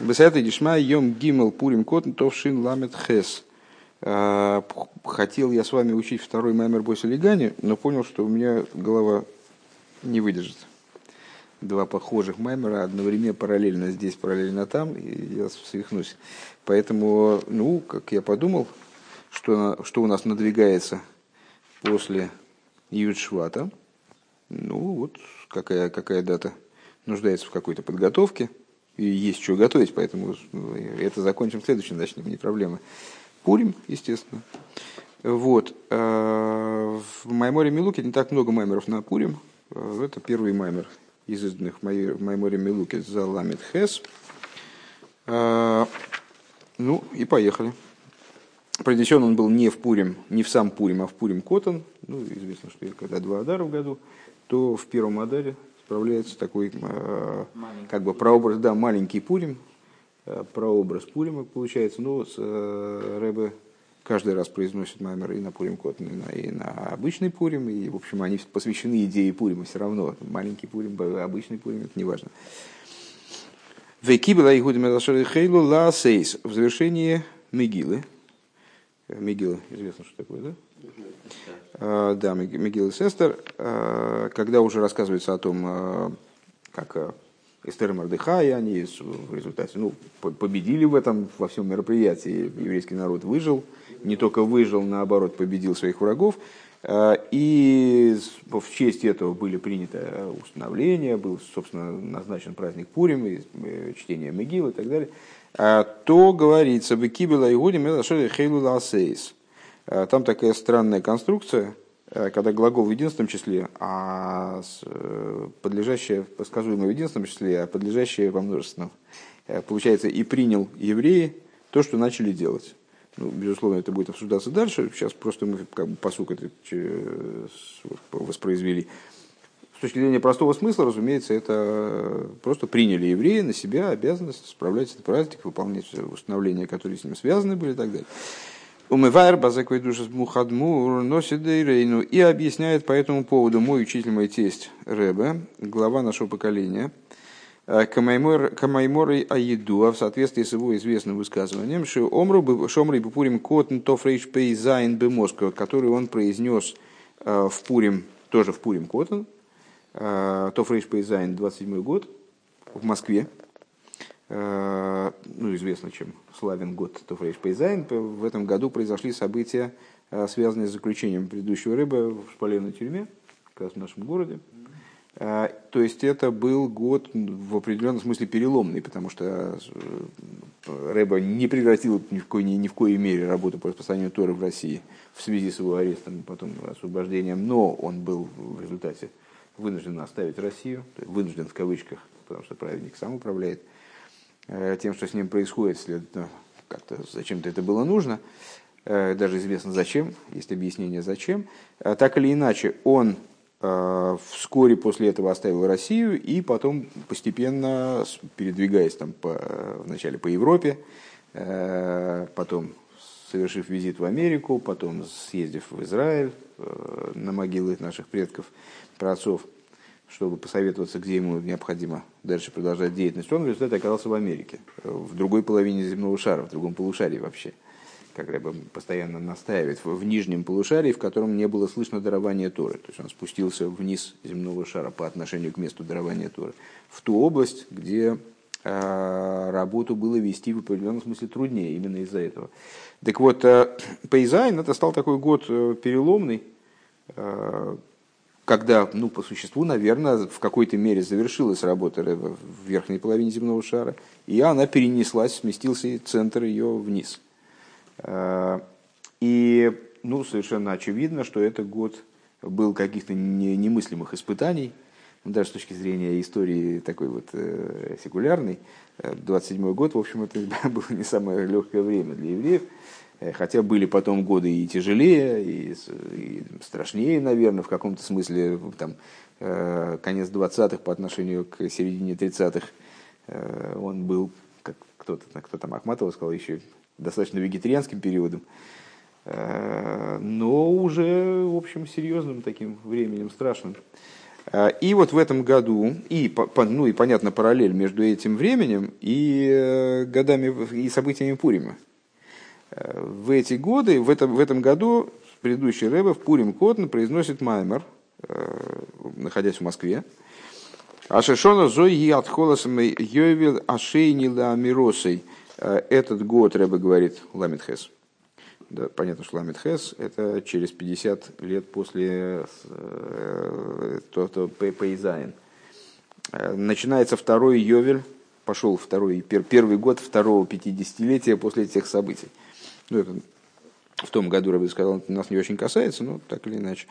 Бесята Дишма Йом Гимел Пурим Котн Товшин Ламет Хес. А, хотел я с вами учить второй маймер Бойса Легани, но понял, что у меня голова не выдержит. Два похожих маймера одновременно параллельно здесь, параллельно там, и я свихнусь. Поэтому, ну, как я подумал, что, что у нас надвигается после Юдшвата, ну, вот какая, какая дата нуждается в какой-то подготовке – есть что готовить, поэтому это закончим в следующем, начнем, не проблема. Пурим, естественно. Вот. Э, в Майморе Милуке не так много маймеров на Пурим. Э, это первый маймер из изданных в Майморе Милуке за Ламит Хес. Э, ну и поехали. Принесен он был не в Пурим, не в сам Пурим, а в Пурим Котон. Ну, известно, что когда два Адара в году, то в первом Адаре справляется такой э, как бы прообраз, да, маленький Пурим, э, прообраз Пурима получается. Ну, с, э, Рэбе каждый раз произносит Маймер и на Пурим Кот, и на, и на обычный Пурим, и, в общем, они посвящены идее Пурима все равно. Маленький Пурим, обычный Пурим, это не важно. Векибела Игудим Хейлу Ла Сейс. В завершении Мегилы. Мегила, известно, что такое, да? А, да, Мегил и Сестер, а, когда уже рассказывается о том, а, как Эстер и Мордыхай, они в результате ну, победили в этом, во всем мероприятии. Еврейский народ выжил, не только выжил, наоборот, победил своих врагов. И в честь этого были приняты установления, был, собственно, назначен праздник Пурим, э, чтение Мегил и так далее. То говорится, «Бекибела и Гудим, это Хейлу Ласейс». Э, там такая странная конструкция, э, когда глагол в единственном числе, а э, подлежащее, сказуемое в единственном числе, а подлежащее во множественном. Получается, и принял евреи то, что начали делать. Ну, безусловно, это будет обсуждаться дальше. Сейчас просто мы как бы посук это воспроизвели. С точки зрения простого смысла, разумеется, это просто приняли евреи на себя обязанность справлять этот праздник, выполнять установления, которые с ним связаны были и так далее. Умывайр базакой души мухадмур носит дейрейну и объясняет по этому поводу мой учитель, мой тесть Ребе, глава нашего поколения, э, Камайморой Аидуа в соответствии с его известным высказыванием, что Омру Шомрей Пурим Котн Тофрейш Пейзайн Бемосква, который он произнес э, в Пурим, тоже в Пурим Котн, э, Тофрейш Пейзайн, 27 год, в Москве, ну, известно, чем славен год Тофрейш Пейзайн, в этом году произошли события, э, связанные с заключением предыдущего рыбы в шпаленной тюрьме, как раз в нашем городе. Э, то есть это был год в определенном смысле переломный, потому что Рэба не прекратил ни в, коей, ни в коей мере работу по распространению Торы в России в связи с его арестом и потом освобождением, но он был в результате вынужден оставить Россию, вынужден в кавычках, потому что праведник сам управляет – Э, тем, что с ним происходит, следовательно, как-то зачем-то это было нужно, э, даже известно зачем, есть объяснение зачем. Э, так или иначе, он вскоре после этого оставил Россию и потом постепенно, передвигаясь там по, вначале по Европе, потом совершив визит в Америку, потом съездив в Израиль на могилы наших предков, праотцов, чтобы посоветоваться, где ему необходимо дальше продолжать деятельность, он в результате оказался в Америке, в другой половине земного шара, в другом полушарии вообще. Как Рэба постоянно настаивает, в нижнем полушарии, в котором не было слышно дарования Торы. То есть он спустился вниз земного шара по отношению к месту дарования Торы. В ту область, где э, работу было вести в определенном смысле труднее именно из-за этого. Так вот, э, Пейзайн это стал такой год э, переломный, когда, ну, по существу, наверное, в какой-то мере завершилась работа в верхней половине земного шара, и она перенеслась, сместился центр ее вниз. А, и, ну, совершенно очевидно, что этот год был каких-то немыслимых испытаний, ну, даже с точки зрения истории такой вот э, секулярной. 27 год, в общем, это было не самое легкое время для евреев. Э, хотя были потом годы и тяжелее, и, и страшнее, наверное, в каком-то смысле, там, э, конец 20-х по отношению к середине 30-х, э, он был, как кто-то, кто там Ахматова сказал, еще достаточно вегетарианским периодом, но уже, в общем, серьезным таким временем, страшным. И вот в этом году, и, ну и понятно, параллель между этим временем и годами и событиями Пурима. В эти годы, в этом, в этом году предыдущий Рэбе в Пурим Котн произносит Маймер, находясь в Москве, Ашешона зой и отхолосом йовил ашейни ламиросой. Э, этот год, Рэбе говорит, Ламитхес. Да, понятно, что Ламитхес – это через 50 лет после э, Пейзайн. Э, начинается второй Йовель, пошел второй, первый год второго пятидесятилетия после этих событий. Ну, это в том году, Рэбе сказал, нас не очень касается, но так или иначе.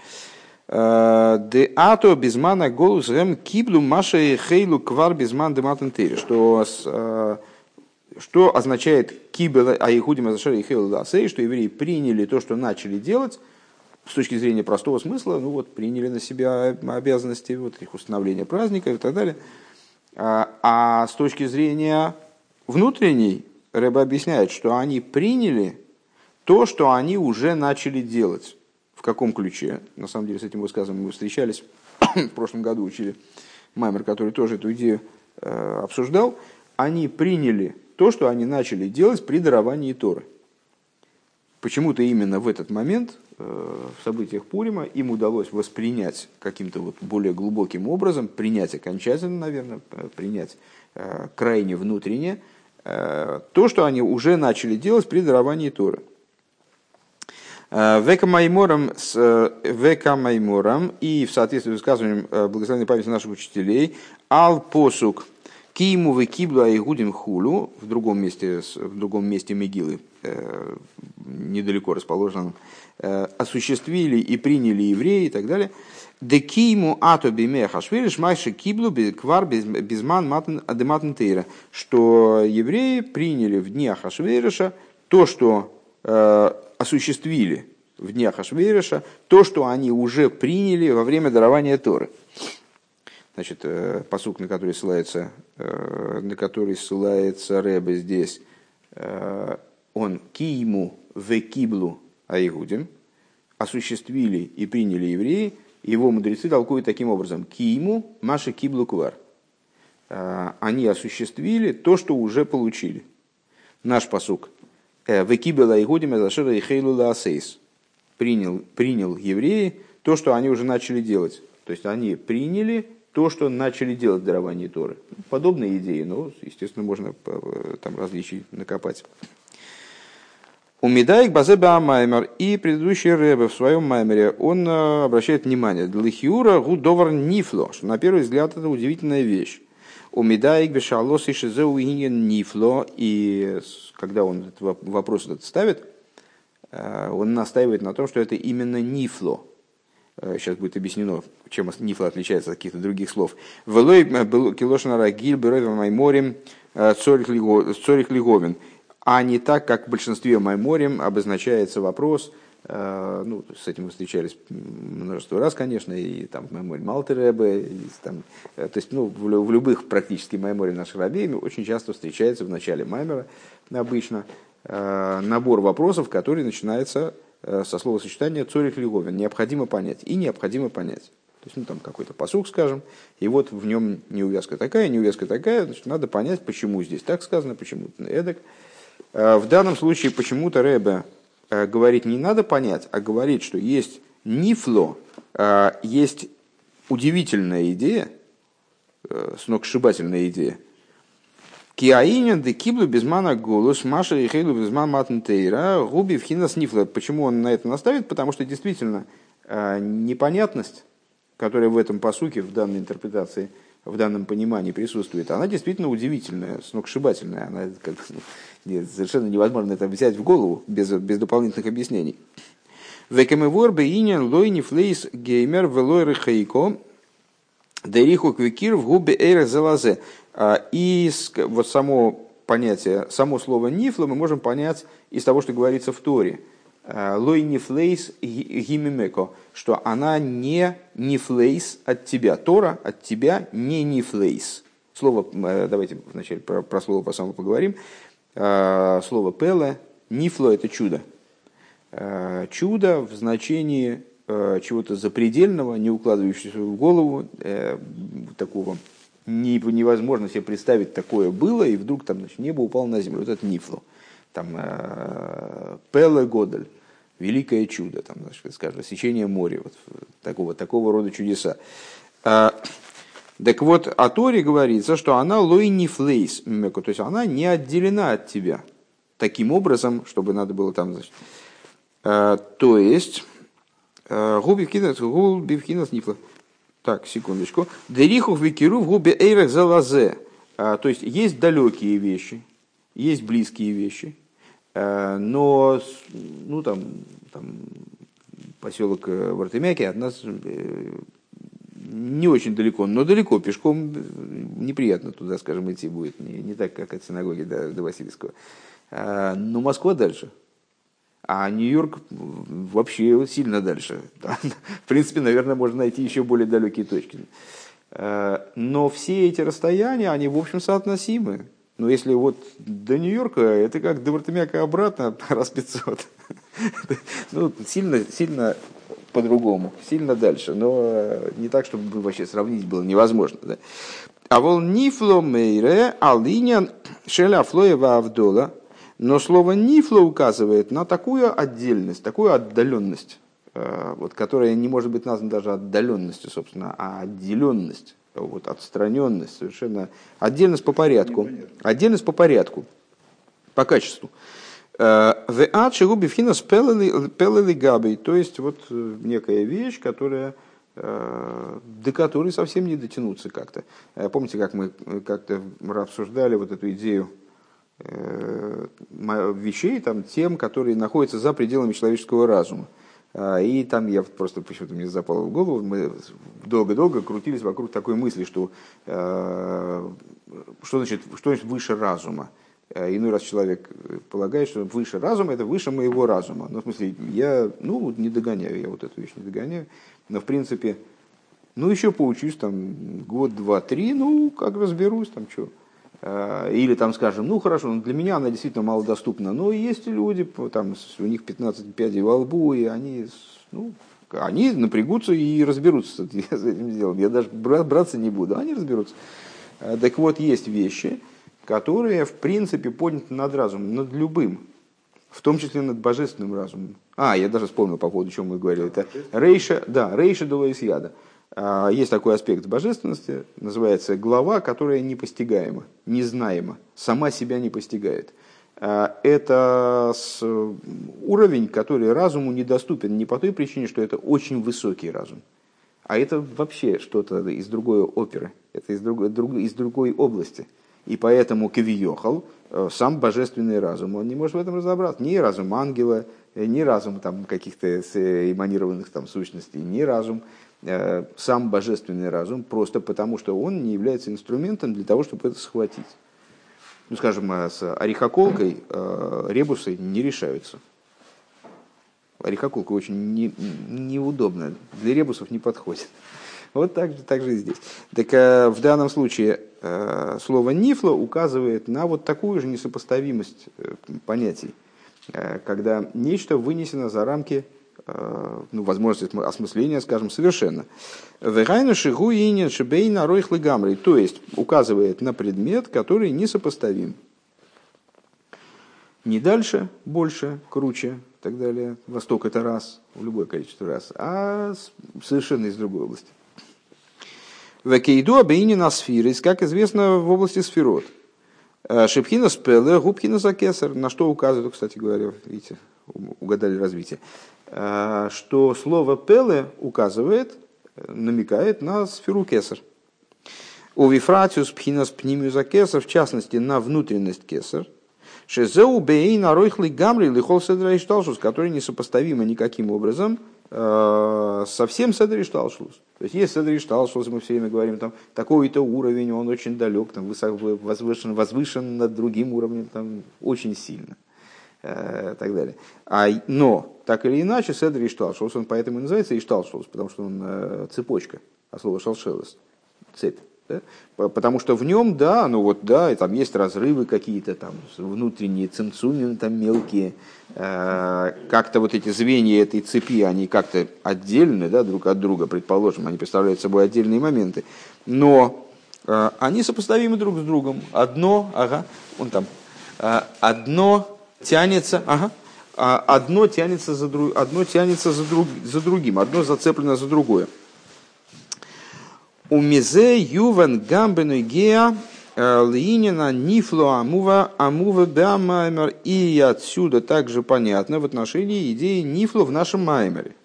Де ато безмана голос рэм киблу маша хейлу квар безман дематен Что, э, что означает кибел аихудим азашар и хейлу дасей, что евреи приняли то, что начали делать, с точки зрения простого смысла, ну вот, приняли на себя обязанности, вот их установления праздника и так далее. А, а с точки зрения внутренней, Рэба объясняет, что они приняли то, что они уже начали делать каком ключе. На самом деле с этим высказыванием мы встречались в прошлом году, учили Маймер, который тоже эту идею э, обсуждал. Они приняли то, что они начали делать при даровании Торы. Почему-то именно в этот момент, э, в событиях Пурима, им удалось воспринять каким-то вот более глубоким образом, принять окончательно, наверное, принять э, крайне внутренне, э, то, что они уже начали делать при даровании Торы. Века Маймором, э, Века Маймором и в соответствии с высказыванием э, благословенной памяти наших учителей, Ал Посук Киему вы киблу Айгудим Хулу, в другом месте, в другом месте Мегилы, э, недалеко расположенном, осуществили и приняли евреи и так далее. Де киему ато биме хашвириш майши киблу квар безман адематн что евреи приняли в дни Ахашвириша то, что осуществили в днях Ашвейреша то, что они уже приняли во время дарования Торы. Значит, э, посук, на который ссылается, э, на который ссылается Рэбе здесь, э, он киему в киблу аигудим, осуществили и приняли евреи, его мудрецы толкуют таким образом. Киему маша киблу квар. Они осуществили то, что уже получили. Наш посук – Векибела и Гудима Зашира и Хейлу Лаасейс. Принял, принял евреи то, что они уже начали делать. То есть они приняли то, что начали делать в даровании Торы. Подобные идеи, но, естественно, можно э, там различий накопать. У Медаик Базеба Маймер и предыдущий Рэбе в своем Маймере, он э, обращает внимание, Длихиура Гудовар Нифло, что на первый взгляд это удивительная вещь. У Медаик Бешалос и Шизеу Нифло, и когда он этот вопрос этот ставит, э, он настаивает на том, что это именно Нифло. Э, сейчас будет объяснено, чем Нифло отличается от каких-то других слов. Велой был Килошина Рагиль, Берове Майморим, э, Цорих Лиговин. А не так, как в большинстве Майморим обозначается вопрос – Э, ну, с этим мы встречались множество раз, конечно, и там в Майморе Малтеребе, там, э, то есть, ну, в, в любых практически Майморе наших рабеями очень часто встречается в начале Маймера обычно э, набор вопросов, который начинается со словосочетания «цорих лиговин» – необходимо понять и необходимо понять. То есть, ну, там какой-то посук, скажем, и вот в нем неувязка такая, неувязка такая, значит, надо понять, почему здесь так сказано, почему эдак. В данном случае почему-то Рэбе Э, говорить не надо понять, а говорить, что есть нифло, э, есть удивительная идея, э, сногсшибательная идея. Киаинен де киблу безмана голос, Маша и Хейлу безман матнтейра, губи в хинас нифло. Почему он на это наставит? Потому что действительно непонятность, которая в этом посуке, в данной интерпретации, в данном понимании присутствует, она действительно удивительная, сногсшибательная. Она как, нет, совершенно невозможно это взять в голову без, без дополнительных объяснений. Векамевор бейнин лойни флейс геймер велойры хейко дериху квикир в губе эйра залазе. А, и вот само понятие, само слово нифла мы можем понять из того, что говорится в Торе. А, Лой нифлейс гимимеко, что она не нифлейс от тебя. Тора от тебя не нифлейс. Слово, э, давайте вначале про, про слово по самому поговорим. Э, слово «пеле», «нифло» – это чудо. Э, чудо в значении чего-то запредельного, не укладывающегося в голову, такого невозможно себе представить, такое было, и вдруг там значит, небо упало на землю. Вот это нифло. Там Пеле Годель, великое чудо, там, значит, скажем, сечение моря, вот такого, такого рода чудеса. Так вот, о Торе говорится, что она лой не флейс, то есть она не отделена от тебя таким образом, чтобы надо было там, значит, то есть, губи вкинас, губи вкинас нифла. Так, секундочку. Дерихух викиру в губе эйрах залазе. То есть, есть далекие вещи, есть близкие вещи, но, ну, там, там поселок в Артемяке от нас не очень далеко, но далеко, пешком неприятно туда, скажем, идти будет, не, не так, как от синагоги до, до Васильевского. А, но Москва дальше. А Нью-Йорк вообще сильно дальше. В принципе, наверное, можно найти еще более далекие точки. А, но все эти расстояния, они, в общем, соотносимы. Но если вот до Нью-Йорка, это как до Вартемяка обратно, раз 500. Ну, сильно, сильно по-другому, сильно дальше, но э, не так, чтобы вообще сравнить было невозможно. Да? А вол нифло мейре алиня шеля флоева авдола, но слово нифло указывает на такую отдельность, такую отдаленность, э, вот, которая не может быть названа даже отдаленностью, собственно, а отделенность, вот, отстраненность, совершенно отдельность по порядку, отдельность по порядку, по качеству. В Ачигу Бифхинас Пелели Габей, то есть вот э, некая вещь, которая э, до которой совсем не дотянуться как-то. Э, помните, как мы как-то обсуждали вот эту идею вещей, там, тем, которые находятся за пределами человеческого разума. И там я просто почему-то мне запало в голову, мы долго-долго крутились вокруг такой мысли, что что значит, что значит выше разума. Э, иной раз человек э, полагает, что выше разума – это выше моего разума. Ну, в смысле, я ну, не догоняю, я вот эту вещь не догоняю. Но, в принципе, ну, еще поучусь, там, год, два, три, ну, как разберусь, там, что. Э, или там скажем, ну хорошо, ну, для меня она действительно малодоступна, но есть люди, там, у них 15 пядей во лбу, и они, ну, они напрягутся и разберутся с этим делом. Я даже браться не буду, они разберутся. Так вот, есть вещи, которые, в принципе, подняты над разумом, над любым, в том числе над божественным разумом. А, я даже вспомнил по поводу, о чем мы говорили. Это рейша, да, рейша дула яда. А, есть такой аспект божественности, называется глава, которая непостигаема, незнаема, сама себя не постигает. А, это уровень, который разуму недоступен не по той причине, что это очень высокий разум, а это вообще что-то из другой оперы, это из другой, из другой области – и поэтому Кавиохал, э, сам божественный разум, он не может в этом разобраться. Ни разум ангела, э, ни разум там, каких-то э, эманированных там, сущностей, ни разум, сам божественный разум, просто потому что он не является инструментом для того, чтобы это схватить. Ну, скажем, с орехоколкой ребусы не решаются. Орехоколка очень не, неудобная, для ребусов не подходит. Вот так же, так же и здесь. Так э, в данном случае э, слово «нифло» указывает на вот такую же несопоставимость э, понятий, когда нечто вынесено за рамки ну, возможности осмысления, скажем, совершенно. То есть указывает на предмет, который несопоставим. Не дальше, больше, круче, и так далее. Восток это раз, в любое количество раз, а совершенно из другой области. Векейду абейнина сфирис, как известно в области сферот. Э, Шипхина спеле, губхина закесар, на что указывают, кстати говоря, видите, угадали развитие, э, что слово пеле указывает, намекает на сферу кесар. У вифратиус пхинас пнимиуза кесар, в частности, на внутренность кесар, Шезеу бейна ройхли гамри лихол седра который несопоставимо никаким образом Э, совсем Седри Шталшус. То есть есть Седри Шталшус, мы все время говорим, там такой-то уровень, он очень далек, там, высоко, возвышен, возвышен над другим уровнем, там, очень сильно. Э, так далее. А, но, так или иначе, Седри Шталшус, он поэтому и называется Ишталшус, потому что он э, цепочка, а слово шалшелос, цепь. Да? Потому что в нем, да, ну вот, да, и там есть разрывы какие-то, там внутренние цинцумины там мелкие, э, как-то вот эти звенья этой цепи, они как-то отдельны, да, друг от друга, предположим, они представляют собой отдельные моменты, но э, они сопоставимы друг с другом. Одно, ага, он там, э, одно тянется, ага, а одно тянется за, друг, одно тянется за, друг, за другим, одно зацеплено за другое. У мизе ювен гамбену геа э, Линина нифло амува амува бямаймер. И отсюда также понятно в отношении идеи нифло в нашем маймере.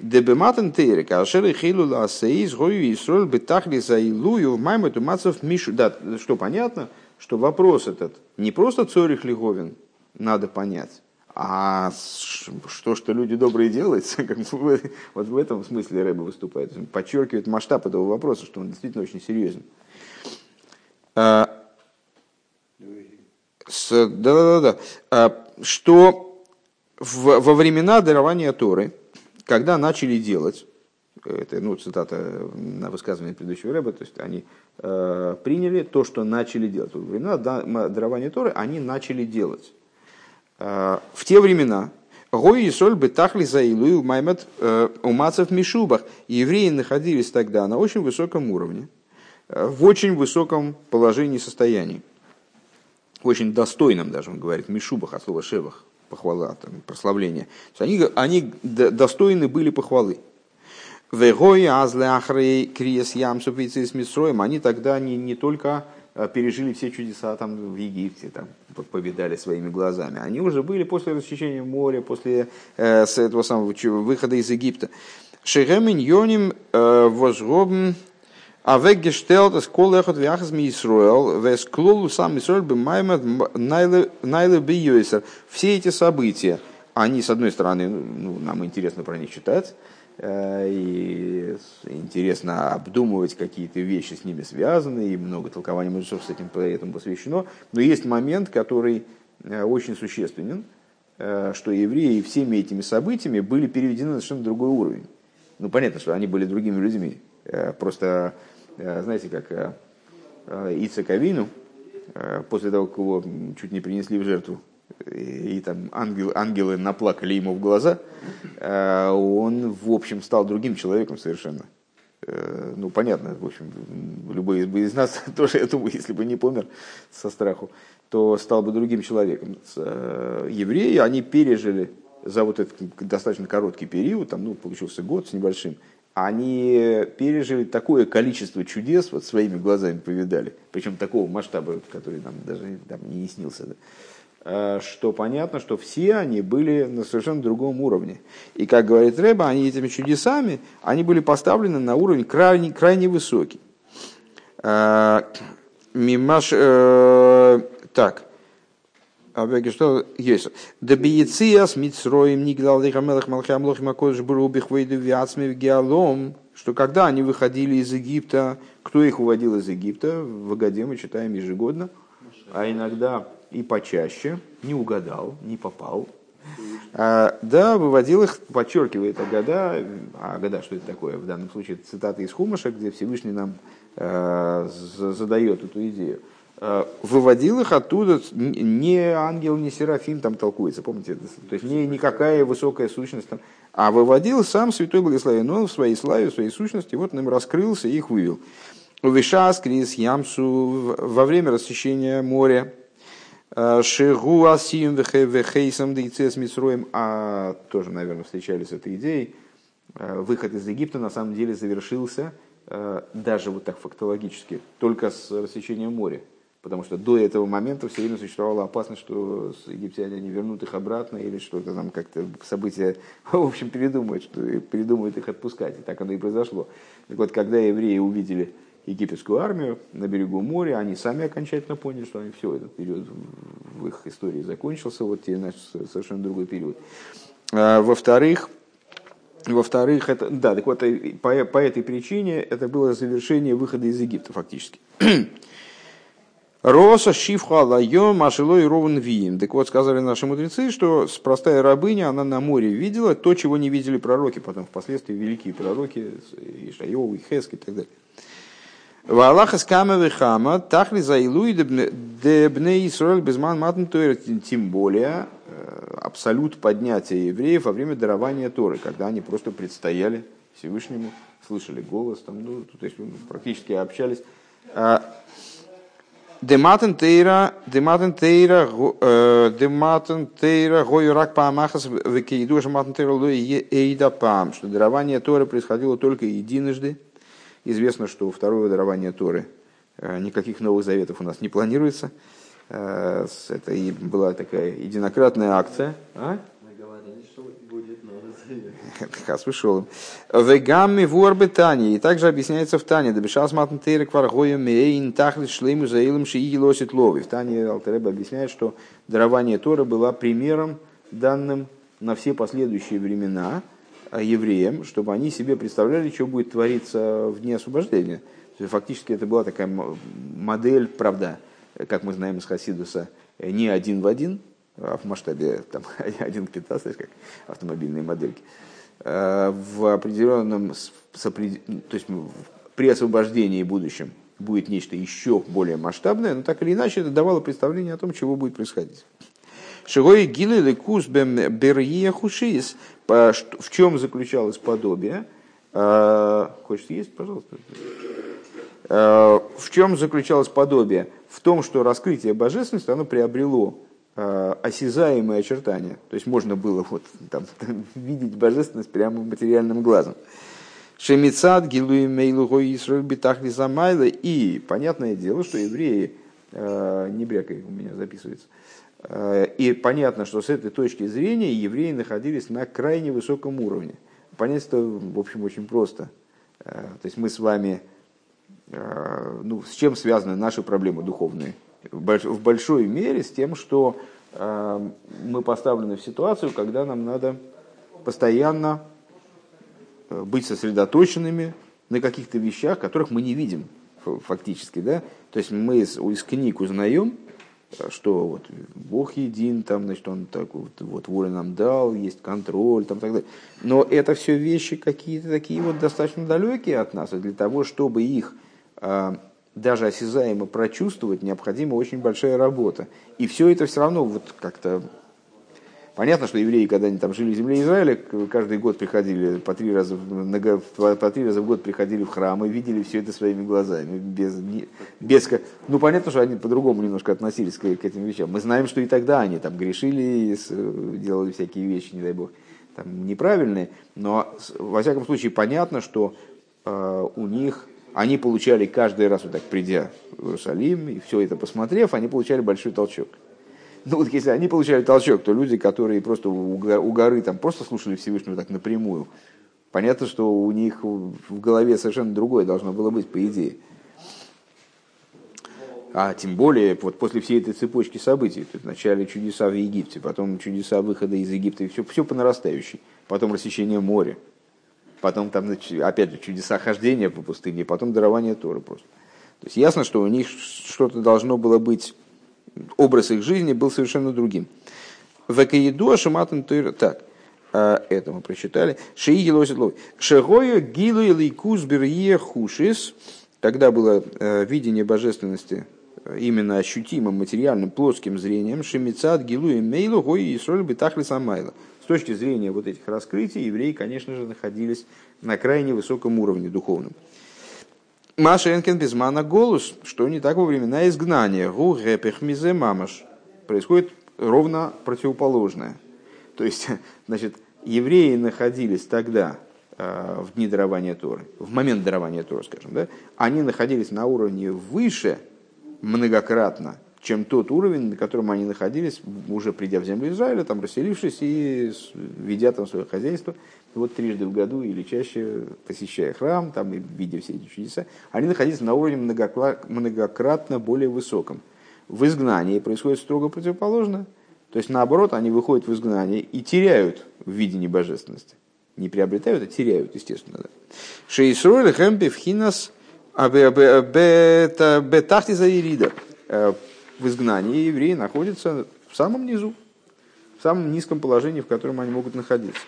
Дебематен тейре, кашер хилу ласеис, гою исроль бетахли заилую в маймету мацов мишу. Да, что понятно, что вопрос этот не просто цорих лиговин надо понять, а что, что люди добрые делают, вот в этом смысле Рэба выступает. Подчеркивает масштаб этого вопроса, что он действительно очень серьезен. А, да, да, да, да. Что в, во времена дарования Торы, когда начали делать, это ну, цитата на высказывание предыдущего Рэба, то есть они э, приняли то, что начали делать. Во времена дарования Торы они начали делать. В те времена Гой и соль бы тахли за Илую маймет э, умацев мишубах. Евреи находились тогда на очень высоком уровне, э, в очень высоком положении состоянии. Очень достойном даже, он говорит, мишубах от слова шевах, похвала, там, прославление. Они, они достойны были похвалы. Вегой азле ахрей криес ямсов с Они тогда не, не только Э, пережили все чудеса там в Египте, там, повидали своими глазами. Они уже были после расчищения моря, после э, этого самого выхода из Египта. Шеремин йоним э, возгробен а веггештелт es kol echot вяхас ми Исруэл, вес клолу сам Исруэл бы маймад найле би Все эти события, они, с одной стороны, ну, нам интересно про них читать, и интересно обдумывать какие-то вещи с ними связаны, и много толкований мудрецов с этим этому посвящено. Но есть момент, который э, очень существенен, э, что евреи всеми этими событиями были переведены на совершенно другой уровень. Ну, понятно, что они были другими людьми. Просто, знаете, как Ицек Авину, после того, как его чуть не принесли в жертву и, там ангел, ангелы наплакали ему в глаза, э, он, в общем, стал другим человеком совершенно. Э, ну, понятно, в общем, любой из нас тоже, я думаю, если бы не помер со страху, то стал бы другим человеком. Э, евреи, они пережили за вот этот достаточно короткий период, там, ну, получился год с небольшим, они пережили такое количество чудес, вот своими глазами повидали, причем такого масштаба, который нам даже там, не снился. Да что понятно, что все они были на совершенно другом уровне. И, как говорит Рэба, они этими чудесами, они были поставлены на уровень крайне, крайне высокий. Э, мимаш, э, так, что есть. Добиеция с Мицроем Нигдал Лихамелах Малхам Лохим Акодыш Брубих Вейду Виацми Геалом, что когда они выходили из Египта, кто их уводил из Египта, в Агаде мы читаем ежегодно, а иногда и почаще, не угадал, не попал. А, да, выводил их, подчеркивает Агада, а Агада, что это такое? В данном случае цитата из Хумаша, где Всевышний нам э, задает эту идею. Э, выводил их оттуда не ангел, не серафим там толкуется, помните? То есть не никакая высокая сущность там, а выводил сам Святой Благословен, он в своей славе, в своей сущности, вот он им раскрылся и их вывел. Увешас, Крис, Ямсу, во время рассечения моря, Шигу асим вехейсам дейцес мисроем, а тоже, наверное, встречались с этой идеей. Э, выход из Египта на самом деле завершился э, даже вот так фактологически, только с рассечением моря. Потому что до этого момента все время существовала опасность, что египтяне не вернут их обратно или что-то там как-то события, в общем, передумают, что передумают их отпускать. И так оно и произошло. Так вот, когда евреи увидели египетскую армию на берегу моря, они сами окончательно поняли, что они все, этот период в их истории закончился, вот теперь значит, совершенно другой период. А, во-вторых, во-вторых, это, да, так вот, по, по этой причине это было завершение выхода из Египта фактически. Роса шифха лайом ашилой ровен виим. Так вот, сказали наши мудрецы, что простая рабыня, она на море видела то, чего не видели пророки, потом впоследствии великие пророки, Ишайов, и Хеск и так далее. Валаха скамы хама, тахли заилуй дебне Исраэль безман матн Тем более, э, абсолют поднятия евреев во время дарования Торы, когда они просто предстояли Всевышнему, слышали голос, там, ну, то есть практически общались. А, Дематен тейра, дематен тейра, э, дематен тейра, гою рак паамахас, векииду матен тейра эйда пам, что дарование Торы происходило только единожды. Известно, что второе дарование Торы, э, никаких новых заветов у нас не планируется. Э, это и была такая единократная акция. А? Хас вышел. Вегамми ворбы Тани. И также объясняется в Тане. Дабишас матн тейрек варгою мейн тахлит шлейму заилом шииги лосит лови. В Тане Алтереба объясняет, что дарование Тора было примером, данным на все последующие времена евреям, чтобы они себе представляли, что будет твориться в дне освобождения. Фактически это была такая модель, правда, как мы знаем из Хасидуса, не один в один, а в масштабе там, один к 15, как автомобильные модельки. Э, в определенном, то есть при освобождении будущем будет нечто еще более масштабное, но так или иначе это давало представление о том, чего будет происходить. Шигой гилы лекус берье хушис. В чем заключалось подобие? Э, хочешь есть, пожалуйста? Э, в чем заключалось подобие? В том, что раскрытие божественности оно приобрело Э, осязаемые очертания. То есть можно было вот, там, видеть божественность прямо материальным глазом. Шемицад, Гилуи Мейлу Исраиль Битахли Замайла. И понятное дело, что евреи, не брякай, у меня записывается, и понятно, что с этой точки зрения евреи находились на крайне высоком уровне. Понять это, в общем, очень просто. То есть мы с вами, ну, с чем связаны наши проблемы духовные – в большой мере с тем, что э, мы поставлены в ситуацию, когда нам надо постоянно э, быть сосредоточенными на каких-то вещах, которых мы не видим фактически. Да? То есть мы из, книг узнаем, э, что вот Бог един, там, значит, Он так вот, вот волю нам дал, есть контроль, там, так далее. Но это все вещи какие-то такие вот достаточно далекие от нас, и для того, чтобы их даже осязаемо прочувствовать, необходима очень большая работа. И все это все равно вот как-то... Понятно, что евреи, когда они там жили в земле Израиля, каждый год приходили, по три раза, по три раза в год приходили в храм и видели все это своими глазами. Без, без, ну, понятно, что они по-другому немножко относились к, к этим вещам. Мы знаем, что и тогда они там грешили, делали всякие вещи, не дай бог, там, неправильные. Но, во всяком случае, понятно, что э, у них они получали каждый раз, вот так придя в Иерусалим, и все это посмотрев, они получали большой толчок. Ну вот если они получали толчок, то люди, которые просто у горы там просто слушали Всевышнего так напрямую, понятно, что у них в голове совершенно другое должно было быть, по идее. А тем более, вот после всей этой цепочки событий, то есть вначале чудеса в Египте, потом чудеса выхода из Египта, и все, все по нарастающей, потом рассечение моря, потом там, опять же, чудеса хождения по пустыне, потом дарование Торы просто. То есть ясно, что у них что-то должно было быть, образ их жизни был совершенно другим. Векаиду Ашаматан Тойра. Так, а это мы прочитали. Шии Гилоситлой. Шегою Гилу Лейкус Берье Хушис. Тогда было э, видение божественности э, именно ощутимым, материальным, плоским зрением. Шемицад Гилу и Мейлу Гой и Исроль Бетахли Самайла. С точки зрения вот этих раскрытий, евреи, конечно же, находились на крайне высоком уровне духовном. Маша Энкен Безмана Голус, что не так во времена изгнания. Гу гэпех мизе мамаш. Происходит ровно противоположное. То есть, значит, евреи находились тогда, э, в дни дарования Торы, в момент дарования Торы, скажем, да, они находились на уровне выше многократно, чем тот уровень, на котором они находились, уже придя в землю Израиля, там расселившись и ведя там свое хозяйство, вот трижды в году или чаще посещая храм, там и видя все эти чудеса, они находились на уровне многократно более высоком. В изгнании происходит строго противоположно, то есть наоборот, они выходят в изгнание и теряют в видении божественности. Не приобретают, а теряют, естественно. Да. Шейсроль хэмпи в хинас бетахти за в изгнании евреи находятся в самом низу, в самом низком положении, в котором они могут находиться.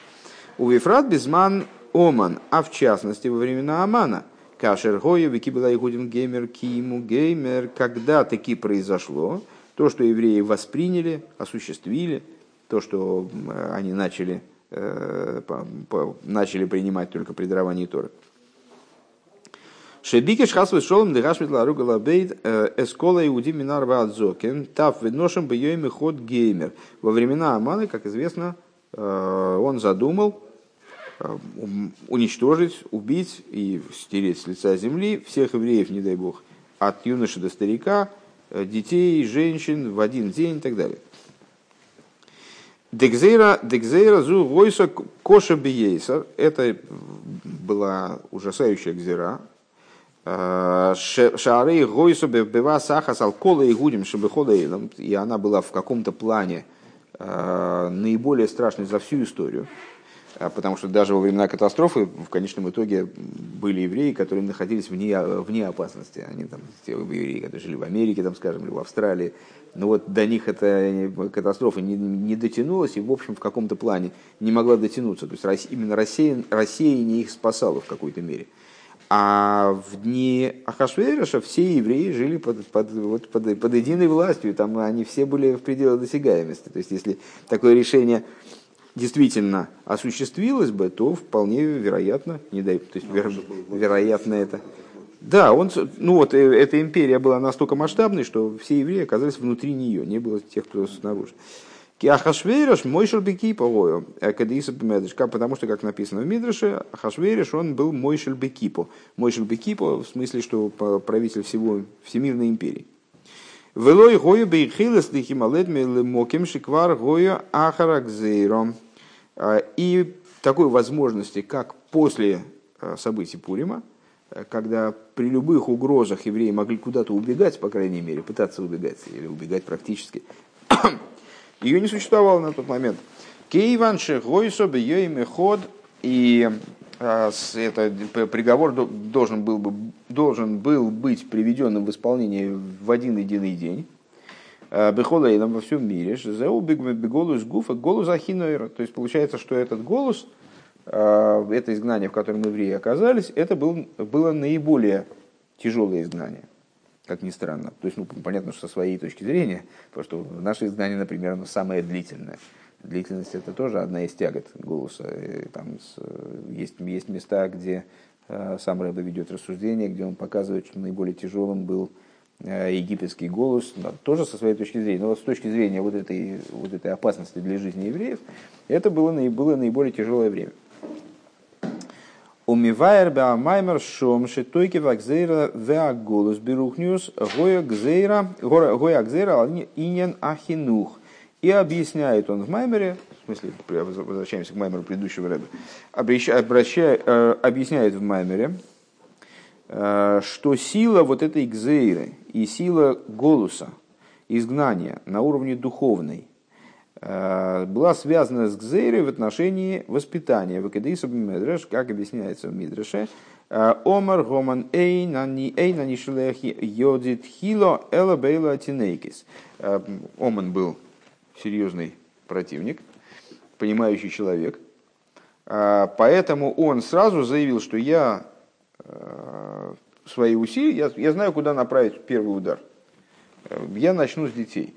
У Ефрат Безман Оман, а в частности во времена Амана, Кашер Гою, Вики была Игудин Геймер, Киму Геймер, когда таки произошло, то, что евреи восприняли, осуществили, то, что они начали, э, начали принимать только при даровании Торы. Шебикеш хасвы шолом дыгашмит ларуга лабейт э, эскола иуди минар ваадзокен тав ведношем бьёйми ход геймер. Во времена Аманы, как известно, э, он задумал уничтожить, убить и стереть с лица земли всех евреев, не дай бог, от юноши до старика, Э, детей, женщин в один день и так далее. Декзейра, декзейра зу войса коша биейсар. Это была ужасающая гзера. Э, Шары гойса бева сахас алкола и гудим шабеходаилом. И она была в каком-то плане э, наиболее страшной за всю историю. А, потому что даже во времена катастрофы в конечном итоге были евреи, которые находились вне, вне опасности. Они там, те евреи, которые жили в Америке, там, скажем, или в Австралии. Но вот до них эта катастрофа не, не дотянулась и, в общем, в каком-то плане не могла дотянуться. То есть именно не их спасала в какой-то мере. А в дни Ахашвериша все евреи жили под, под, вот, под, под единой властью, там они все были в пределах досягаемости. То есть, если такое решение действительно осуществилось бы, то вполне вероятно, не дай, то есть веро, вероятно это. Да, он, ну вот э, эта империя была настолько масштабной, что все евреи оказались внутри нее, не было тех, кто снаружи. Киахашвериш мойшел бекипо, э, кадиса бемедришка, потому что, как написано в Мидрше, Ахашвериш, он был мойшел бекипо. Мойшел бекипо в смысле, что правитель всего Всемирной империи. Велой гою бейхилес лихималет моким шиквар гою ахаракзейром. А, и такой возможности, как после а, событий Пурима, а, когда при любых угрозах евреи могли куда-то убегать, по крайней мере, пытаться убегать, или убегать практически, ее не существовало на тот момент. Кейванши гойсо ход и это приговор должен был, бы, должен был быть приведенным в исполнение в один единый день. Э, Бехолейном во всем мире. Зеу голос гуфа голос ахинойра. То есть получается, что этот голос, э, это изгнание, в котором евреи оказались, это был, было наиболее тяжелое изгнание. Как ни странно. То есть, ну, понятно, что со своей точки зрения, потому что наше изгнание, например, оно самое длительное. Длительность это тоже одна из тягот голоса. Там есть, есть места, где э, сам Рэбе ведет рассуждение, где он показывает, что наиболее тяжелым был Э, египетский голос, тоже со своей точки зрения, но вот с точки зрения вот этой, вот этой опасности для жизни евреев, это было, было наиболее тяжелое время. Умивайер беамаймер шом шитойки вакзейра веа голос берухнюс гоя гзейра гоя гзейра инен ахинух. И объясняет он в Маймере, в смысле, возвращаемся к Маймеру предыдущего обращая, э, объясняет в Маймере, Э, что сила вот этой гзейры и сила голоса, изгнания на уровне духовной, была связана с гзейрой в отношении воспитания. Вакадиса Медреш, как объясняется в Мидреше, э, Омар Гоман Эйнани Шелехи Йодит Хило Эла Бейла Тинейкис. Оман был серьезный противник, понимающий человек, поэтому он сразу заявил, что я Э, свои усилия, я, я знаю, куда направить первый удар. Э, я начну с детей.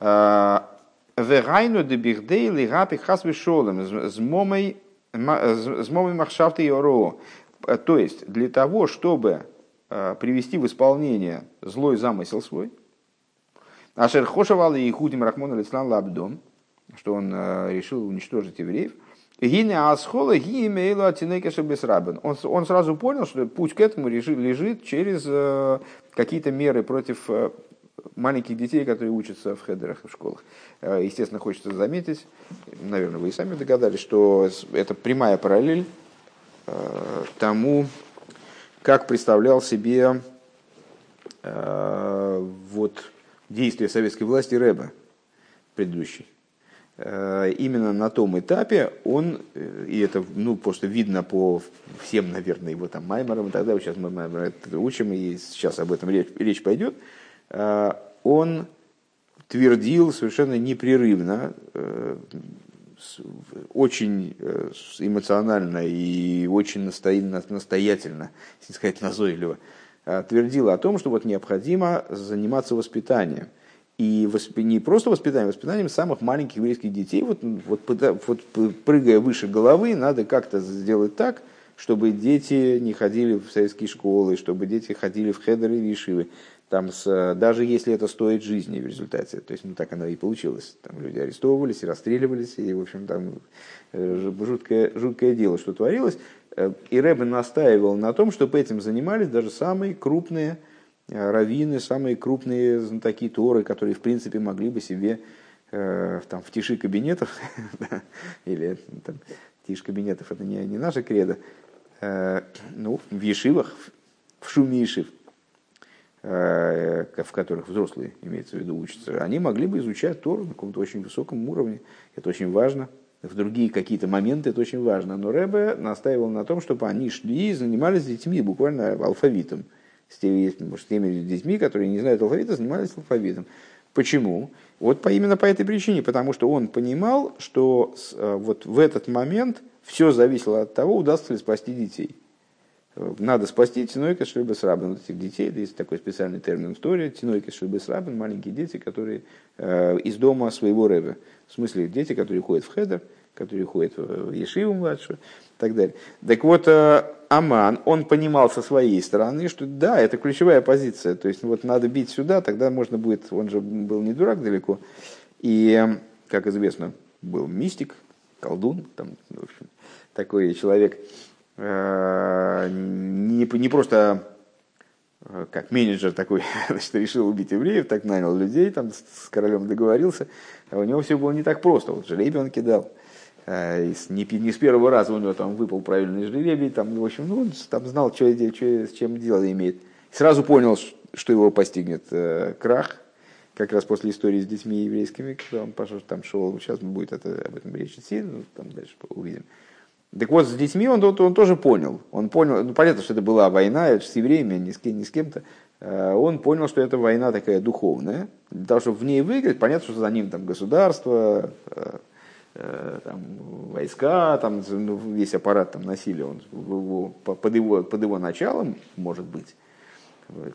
Э, Вегайну де бихдей лигапи хасви шолем с момой махшафты и То есть, для того, чтобы привести в исполнение злой замысел свой, Ашер хошевал и худим рахмон алислан лабдом, что он решил уничтожить евреев – Гине асхола ги имейлу атинейкеша бесрабен. Он, он сразу понял, что путь к этому лежит через какие-то меры против маленьких детей, которые учатся в хедерах в школах. Э, естественно, хочется заметить, наверное, вы и сами догадались, что это прямая параллель тому, как представлял себе вот, действия советской власти Рэба предыдущий. Э, именно на том этапе он, э, и это ну, просто видно по всем, наверное, его там маймерам и так далее, сейчас мы маймер учим, и сейчас об этом речь, речь пойдет, э, он твердил совершенно непрерывно очень эмоционально и очень настоятельно, если сказать назойливо, твердила о том, что вот необходимо заниматься воспитанием. И не просто воспитанием, воспитанием самых маленьких еврейских детей. Вот, вот, вот прыгая выше головы, надо как-то сделать так, чтобы дети не ходили в советские школы, чтобы дети ходили в хедеры и вишивы. Там с, даже если это стоит жизни в результате. То есть, ну так оно и получилось. Там люди арестовывались и расстреливались, и, в общем, там э, жуткое, жуткое дело, что творилось. Э, и Рэббен настаивал на том, чтобы этим занимались даже самые крупные Э, раввины, самые крупные знатоки Торы, которые, в принципе, могли бы себе там, в тиши кабинетов, или там, тишь кабинетов, это не, не наша кредо, ну, в ешивах, в шуме ешив, в которых взрослые, имеется в виду, учатся, они могли бы изучать Тору на каком-то очень высоком уровне. Это очень важно. В другие какие-то моменты это очень важно. Но Рэбе настаивал на том, чтобы они шли и занимались детьми буквально алфавитом – с теми, с теми детьми, которые не знают алфавита, занимались алфавитом. Почему? Вот по, именно по этой причине, потому что он понимал, что э, вот в этот момент все зависело от того, удастся ли спасти детей. Надо спасти тинойка шлюбес рабин, вот этих детей, есть такой специальный термин в Торе, тинойка шлюбес рабин, маленькие дети, которые э, из дома своего рэба. В смысле, дети, которые ходят в хедер, которые ходят в Ешиву младшую и так далее. Так вот, э, Аман, он понимал со своей стороны, что да, это ключевая позиция. То есть вот надо бить сюда, тогда можно будет, он же был не дурак далеко. И, как известно, был мистик, колдун, там, в общем, такой человек, не, не просто э, как менеджер такой, значит, решил убить евреев, так нанял людей, там с королем договорился, а у него все было не так просто. Вот жребий он кидал, Э, не, не с первого раза у него там выпал правильный жребий, там, в общем, ну, он там знал, что, что, с чем дело имеет. Сразу понял, что его постигнет э, крах, как раз после истории с детьми еврейскими, когда он пошел, там шел, сейчас будет это, об этом речь идти, ну, там дальше увидим. Так вот, с детьми он, он, он тоже понял. Он понял, ну, понятно, что это была война, это с евреями, а не с, не с кем-то. Э, он понял, что это война такая духовная. Для того, чтобы в ней выиграть, понятно, что за ним там государство, э, Э, там, войска, там, ну, весь аппарат там, насилия он, под, его, под его началом, может быть.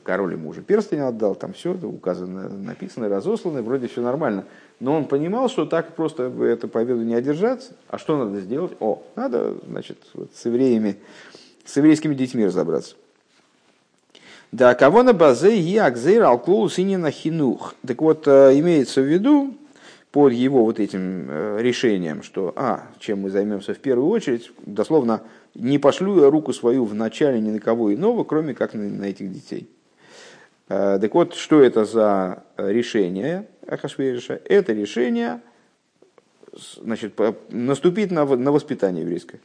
Король ему уже перстень отдал, там все указано, написано, разослано, вроде все нормально. Но он понимал, что так просто эту победу не одержать. А что надо сделать? О, надо, значит, вот с евреями, с еврейскими детьми разобраться. Да, кого на базе и акзейр алклоу синина хинух. Так вот, э, имеется в виду, под его вот этим э, решением, что, а, чем мы займемся в первую очередь, дословно, не пошлю я руку свою в начале ни на кого иного, кроме как на, на этих детей. Э, так вот, что это за решение Ахашвериша? Это решение значит, наступить на, на воспитание еврейское.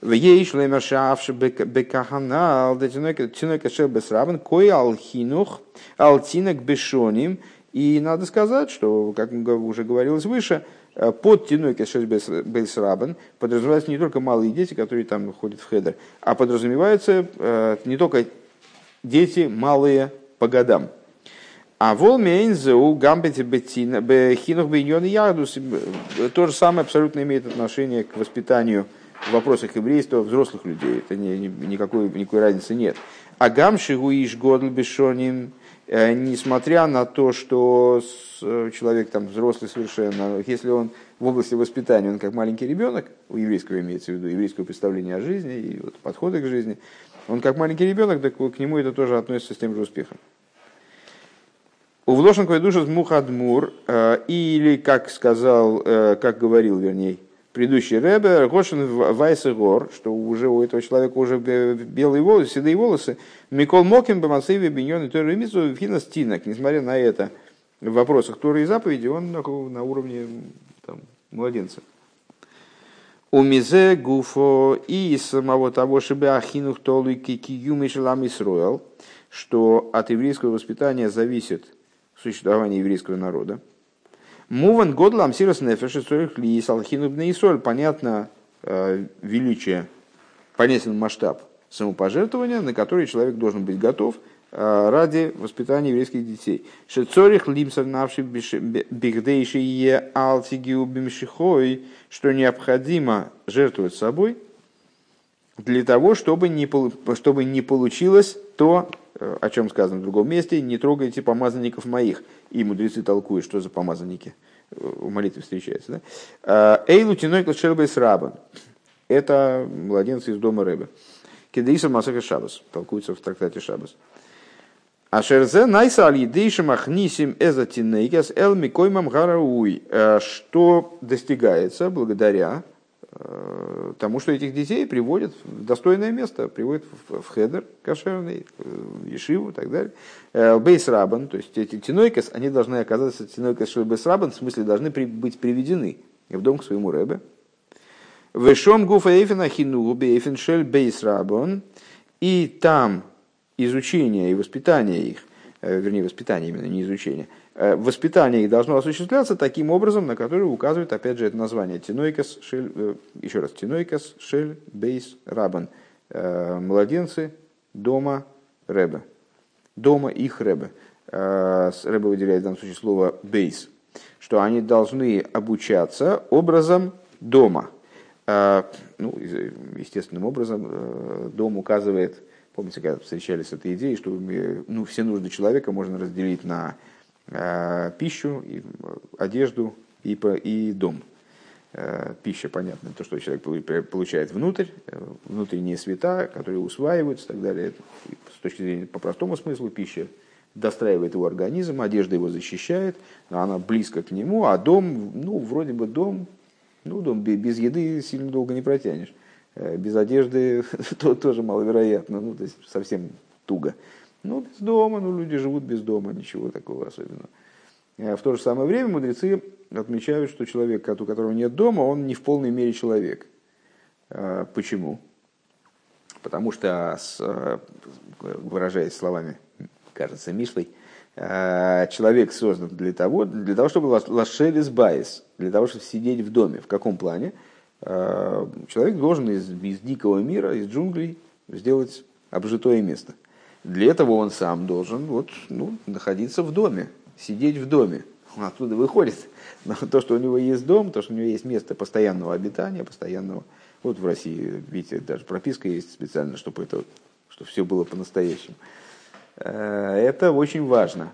В ей шлемершавши бекаханал, тинойка шебесрабен, кой алхинух, алтинок бешоним, и надо сказать, что, как уже говорилось выше, э, под тяной кешеш бейсрабен подразумеваются не только малые дети, которые там ходят в хедер, а подразумеваются э, не только дети малые по годам. А волмейнзеу гамбете бехинух бейньон ядус то же самое абсолютно имеет отношение к воспитанию в вопросах еврейства взрослых людей. Это не, не, никакой, никакой разницы нет. А гамши гуиш годл бешоним Э, несмотря на то, что э, человек там взрослый совершенно, если он в области воспитания, он как маленький ребенок, у еврейского имеется в виду, еврейского представления о жизни и вот подхода к жизни, он как маленький ребенок, так к нему это тоже относится с тем же успехом. У Влошенковой души мухадмур, э, или, как сказал, как говорил, вернее, предыдущий Рэбе, Гошин Вайсегор, что уже у этого человека уже белые волосы, седые волосы, Микол Мокин, Бамасеви, Биньон и Торы Митсу, Фина Стинок. Несмотря на это, в вопросах Торы и заповеди он на, на уровне там, младенца. У Мизе Гуфо и самого того, чтобы Ахинух Толу Шелам Исруэл, что от еврейского воспитания зависит существование еврейского народа. Муван годлам сирос нефеш ли салхину соль. Понятно э, величие, понятен масштаб самопожертвования, на который человек должен быть готов ради воспитания еврейских детей. Шецорих лимсер навши бигдейшие алтигиу бимшихой, что необходимо жертвовать собой для того, чтобы не, чтобы не получилось то, о чем сказано в другом месте, не трогайте помазанников моих. И мудрецы толкуют, что за помазанники в молитве встречается. Да? Эйлу тиной клашербейс рабан. Это младенцы из дома Рэбе. Кедеиса Масаха Шабас, толкуется в трактате Шабас. А шерзе найса аль махнисим эзатинейгас эл микоймам гарауй, э, что достигается благодаря э, тому, что этих детей приводят в достойное место, приводят в хедер кошерный, в ешиву и так далее. Э, бейс рабан, то есть эти тинойкас, они должны оказаться тинойкас бейс рабан, в смысле должны быть приведены в дом к своему рэбе, Вешом гуфа эйфена хинугу бейс рабон. И там изучение и воспитание их, э, вернее, воспитание именно, не изучение, э, воспитание их должно осуществляться таким образом, на который указывает, опять же, это название Тинойкас, шель, э, еще раз, Тинойкас, Шель, Бейс, Рабан. Младенцы дома Рэбе. Дома их Рэбе. Рэбе выделяет в данном случае слово Бейс. Что они должны обучаться образом дома – ну, естественным образом э, дом указывает, помните, когда встречались с этой идеей, что ну, все нужды человека можно разделить на э, пищу, и одежду и, и дом. Э, пища, понятно, то, что человек получает внутрь, внутренние света, которые усваиваются и так далее. С точки зрения по простому смыслу пища достраивает его организм, одежда его защищает, она близко к нему, а дом, ну, вроде бы дом, ну, дом без еды сильно долго не протянешь. Э, без одежды то, тоже маловероятно, ну, то есть совсем туго. Ну, без дома, ну, люди живут без дома, ничего такого особенного. А в то же самое время мудрецы отмечают, что человек, у которого нет дома, он не в полной мере человек. А почему? Потому что, э, выражаясь словами, кажется, Мишлой, Э, человек создан для того, для того, чтобы לשבת בית, для того, чтобы сидеть в доме. В каком плане? Э, человек должен из, из дикого мира, из джунглей сделать обжитое место. Для этого он сам должен вот, ну, находиться в доме, сидеть в доме. Он оттуда выходит. Но то, что у него есть дом, то, что у него есть место постоянного обитания, постоянного. Вот в России, видите, даже прописка есть специально, чтобы это, чтобы все было по-настоящему. Э, это очень важно.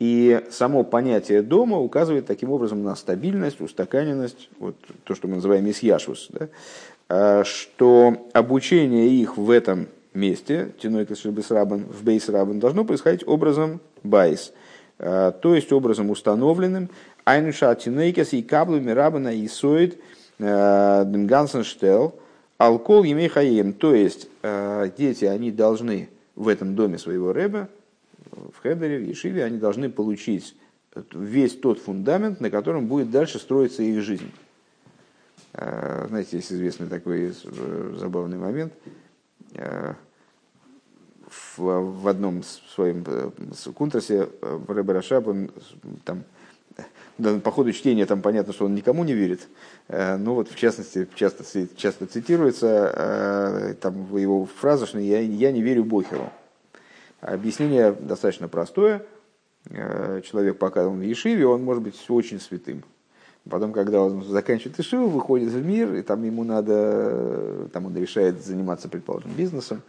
И само понятие дома указывает таким образом на стабильность, устаканенность, вот то, что мы называем исьяшус, да, э, что обучение их в этом месте, тинойкас бейсрабан, в бейсрабан, должно происходить образом байс, э, то есть образом установленным, айнуша тинойкас и каблами рабана и соид дмгансенштел, алкол емей то есть дети, они должны в этом доме своего рэба, в Хедере, в Ешиве, они должны получить весь тот фундамент, на котором будет дальше строиться их жизнь. А, знаете, есть известный такой забавный момент. А, в, одном своем э, кунтрасе э, Рэбе Рашаб, он там да, по ходу чтения там понятно, что он никому не верит. Ну вот, в частности, часто, часто цитируется там его фраза, что я, я не верю Бохеру. Объяснение достаточно простое. Человек, пока он в Ешиве, он может быть очень святым. Потом, когда он заканчивает Ешиву, выходит в мир, и там ему надо, там он решает заниматься, предположим, бизнесом,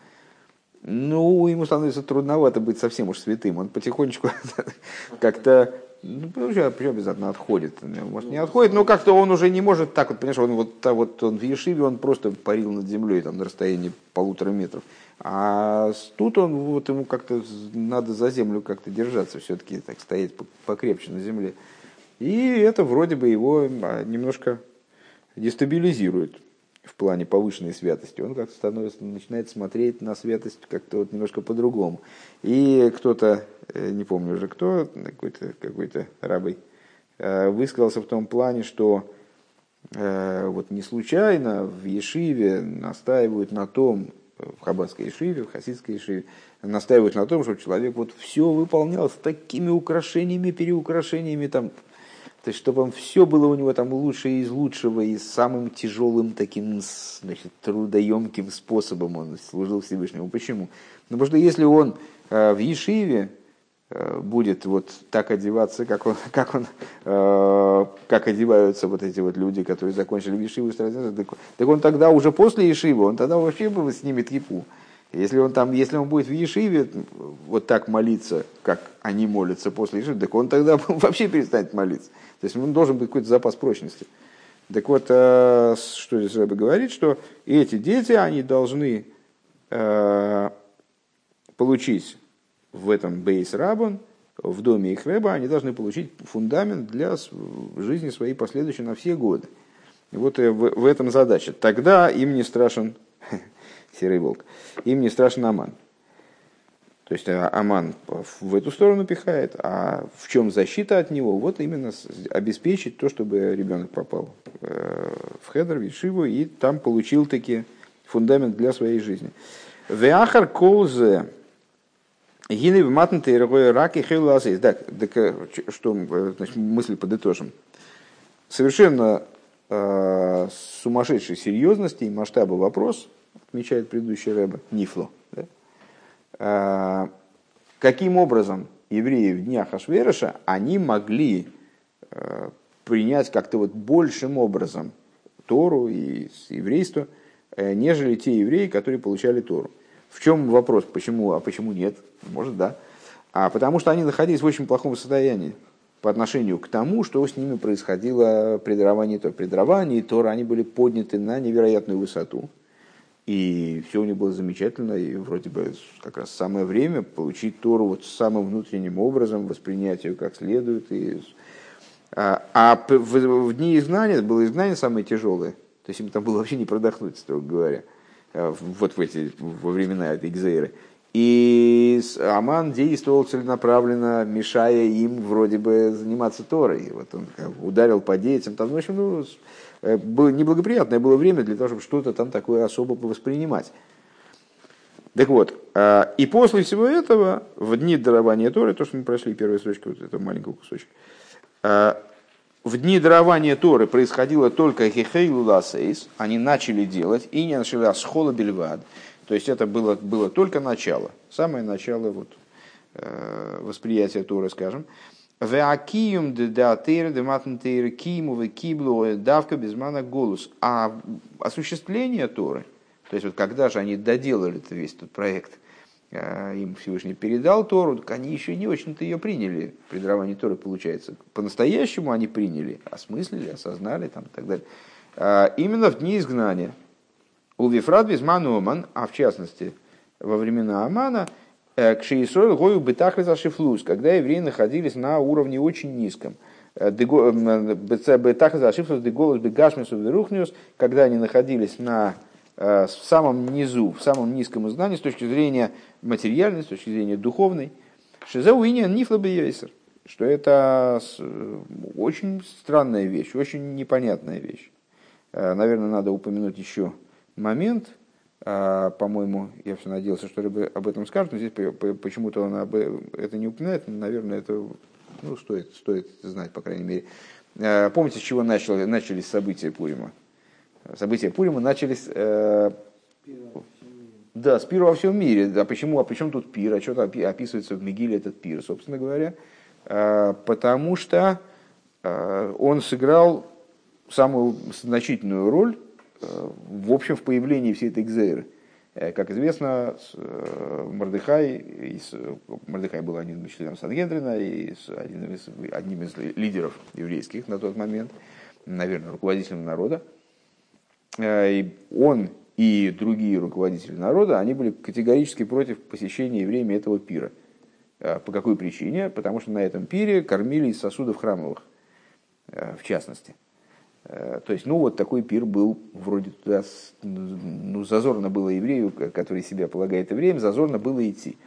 ну, ему становится трудновато быть совсем уж святым. Он потихонечку как-то ну, причем обязательно отходит. Может, не отходит, но как-то он уже не может так вот, понимаешь, он вот, вот он в Ешиве, он просто парил над землей там, на расстоянии полутора метров. А тут он, вот ему как-то надо за землю как-то держаться, все-таки так стоять покрепче на земле. И это вроде бы его а, немножко дестабилизирует в плане повышенной святости. Он как-то становится, начинает смотреть на святость как-то вот немножко по-другому. И кто-то, э, не помню уже кто, какой-то какой рабый, э, высказался в том плане, что э, вот не случайно в Ешиве настаивают на том, в Хабадской Ешиве, в Хасидской Ешиве, настаивают на том, чтобы человек вот все выполнял с такими украшениями, переукрашениями, там, то есть, чтобы он все было у него там лучшее из лучшего и самым тяжелым таким значит, трудоемким способом он служил Всевышнему. Почему? Ну, потому что если он в Ешиве будет вот так одеваться, как он, как он, как одеваются вот эти вот люди, которые закончили Ешиву, так, так он тогда уже после Ешивы, он тогда вообще снимет Епу. Если он там, если он будет в Ешиве вот так молиться, как они молятся после Ешивы, так он тогда вообще перестанет молиться. То есть он должен быть какой-то запас прочности. Так вот, э, что здесь Рэбе говорит, что эти дети, они должны э, получить в этом бейс рабон, в доме их Рэба, они должны получить фундамент для жизни своей последующей на все годы. И вот в этом задача. Тогда им не страшен серый волк. Им не страшен Аман. То есть э, Аман в эту сторону пихает, а в чем защита от него? Вот именно обеспечить то, чтобы ребенок попал э, в хедер, в Ешиву, и там получил таки фундамент для своей жизни. Веахар колзе гины вматнты раки хейлазис. Так, так, э, что значит, мысль подытожим. Совершенно э, сумасшедшей серьезности и масштаба вопрос – отмечает предыдущий Рэбе, Нифло. А, каким образом евреи в днях Ашверыша, они могли а, принять как-то вот большим образом Тору и еврейство, э, нежели те евреи, которые получали Тору. В чем вопрос? Почему? А почему нет? Может, да. А потому что они находились в очень плохом состоянии по отношению к тому, что с ними происходило при даровании Тора. При даровании Тора они были подняты на невероятную высоту. И все у них было замечательно, и вроде бы как раз самое время получить Тору вот самым внутренним образом, воспринять ее как следует. И... А, а в, дни изгнания, было изгнание самое тяжелое, то есть им там было вообще не продохнуть, строго говоря, а, вот в эти, во времена этой экзейры. И Аман действовал целенаправленно, мешая им вроде бы заниматься Торой. Вот он ударил по детям, там, в общем, ну, неблагоприятное было время для того, чтобы что-то там такое особо воспринимать. Так вот, э, и после всего этого, в дни дарования Торы, то, что мы прошли, первая строчка, вот этого маленького кусочка, э, в дни дарования Торы происходило только хихейлу ласейс, они начали делать, и не начали асхола бельвад, то есть это было, было только начало, самое начало вот, восприятия Торы, скажем. Веакиюм датейр дематнтейр киму киблу давка безмана голос. А осуществление Торы, то есть вот когда же они доделали весь этот проект, э, им Всевышний передал Тору, они еще не очень-то ее приняли. При даровании Торы получается. По-настоящему они приняли, осмыслили, осознали там, и так далее. А именно в дни изгнания. У Вифрат Безману Оман, а в частности во времена Амана, Э, к Шиисрой Гою Бетахли Зашифлус, когда евреи находились на уровне очень низком. Э, э, Бетахли Зашифлус, Деголос Бегашмису Верухниус, когда они находились на в самом низу, в самом низком изгнании с точки зрения материальной, с точки зрения духовной. Шизеуиния Нифлабейвейсер, что это очень странная вещь, очень непонятная вещь. Наверное, надо упомянуть еще момент – по-моему, я все надеялся, что Рыбы об этом скажет, но здесь почему-то он об это не упоминает. Наверное, это ну, стоит, стоит знать, по крайней мере. А, помните, с чего начал, начались события Пурима? События Пурима начались... Э, да, с пира во всем мире. А почему? А почему тут пир? А что-то описывается в Мигиле этот пир, собственно говоря. А, потому что он сыграл самую значительную роль в общем, в появлении всей этой экзейры. Э, как известно, э, Мордыхай, Мордыхай был одним из членов Сангедрина и одним из, одним из лидеров еврейских на тот момент, наверное, руководителем народа. Э, и он и другие руководители народа, они были категорически против посещения евреями этого пира. По какой причине? Потому что на этом пире кормили из сосудов храмовых, в частности. Э, то есть, ну, вот такой пир был, вроде туда, ну, зазорно было еврею, который себя полагает евреем, зазорно было идти.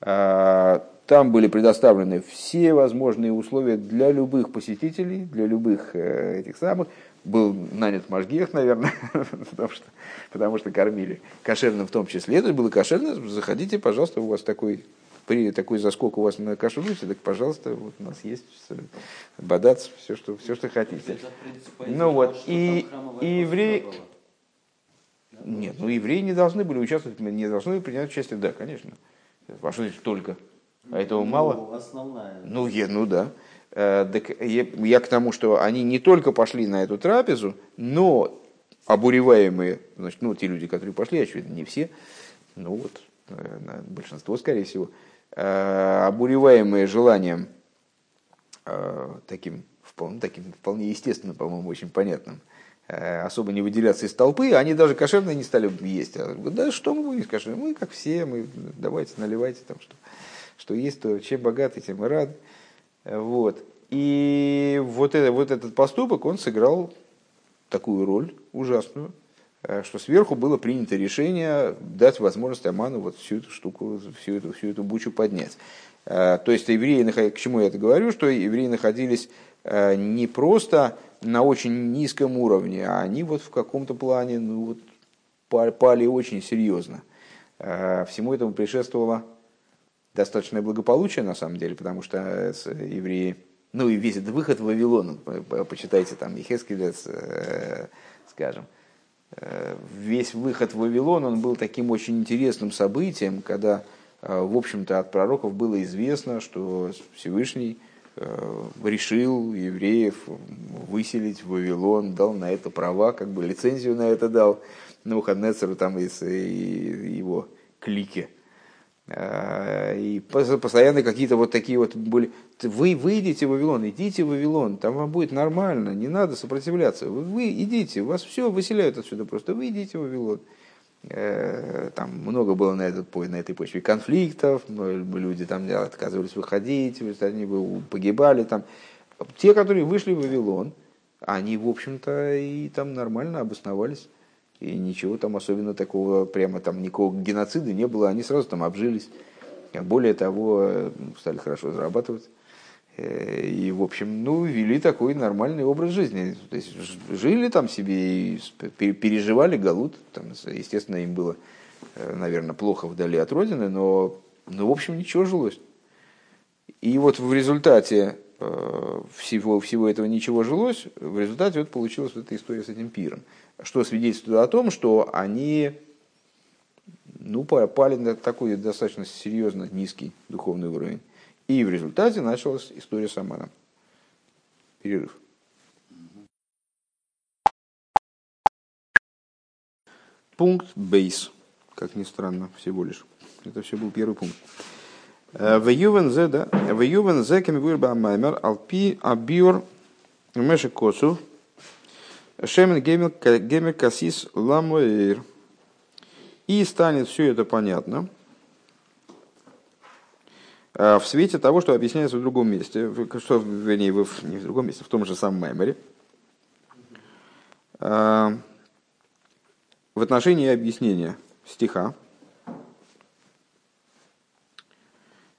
А, там были предоставлены все возможные условия для любых посетителей, для любых э, этих самых. Был нанят Машгех, наверное, потому, что, потому что кормили кошерным в том числе. Это было кошерно, заходите, пожалуйста, у вас такой при такой заскок у вас на кашруте, так, пожалуйста, вот у нас есть бадац, все, что, все, что хотите. Ну вот, и, и евреи... Нет, ну евреи не должны были участвовать, не должны принять участие, да, конечно. А что значит только? А этого ну, мало? Основная. Ну, я, ну да. Э, так я, я к тому, что они не только пошли на эту трапезу, но обуреваемые, значит, ну, те люди, которые пошли, очевидно, не все, ну вот, э, большинство, скорее всего, обуреваемые желанием таким, вполне, таким вполне естественным, по-моему, очень понятным, особо не выделяться из толпы, они даже кошерные не стали есть. А, да что мы будем кошерные? Мы как все, мы давайте наливайте там что, что есть, то чем богаты, тем и рады. Вот. И вот, это, вот этот поступок, он сыграл такую роль ужасную, э, что сверху было принято решение дать возможность Аману вот всю эту штуку, всю эту, всю эту бучу поднять. Э, то есть евреи, к чему я это говорю, что евреи находились э, не просто на очень низком уровне, а они вот в каком-то плане ну, вот, пали очень серьезно. Всему этому предшествовало достаточное благополучие, на самом деле, потому что евреи ну и весь этот выход в Вавилон, почитайте там Ехескелец, э, скажем, э, весь выход в Вавилон, он был таким очень интересным событием, когда, э, в общем-то, от пророков было известно, что Всевышний решил евреев выселить в Вавилон, дал на это права, как бы лицензию на это дал, Навуходнецеру там из его клики – Э, и постоянно какие-то вот такие вот были. Вы выйдете в Вавилон, идите в Вавилон, там вам будет нормально, не надо сопротивляться. Вы, вы идите, вас все выселяют отсюда просто, вы идите в Вавилон. Э, там много было на, этот, на этой почве конфликтов, люди там отказывались выходить, они погибали там. Те, которые вышли в Вавилон, они, в общем-то, и там нормально обосновались. И ничего там особенно такого, прямо там никакого геноцида не было, они сразу там обжились. Более того, стали хорошо зарабатывать. Э, и, в общем, ну, вели такой нормальный образ жизни. То есть, жили там себе и переживали галут. Там, естественно, им было, э, наверное, плохо вдали от родины, но, ну, в общем, ничего жилось. И вот в результате э, всего, всего этого ничего жилось, в результате вот получилась вот эта история с этим пиром что свидетельствует о том, что они ну, попали на такой достаточно серьезно низкий духовный уровень. И в результате началась история с Аманом. Перерыв. Пункт бейс. Как ни странно, всего лишь. Это все был первый пункт. Э, в Ювен зе, да, в Ювен зе бамаймер алпи абиор мешек Шемен гемер касис ламуэйр. И станет все это понятно э, в свете того, что объясняется в другом месте, что, вернее, в, не в другом месте, в том же самом меморе, э, в отношении объяснения стиха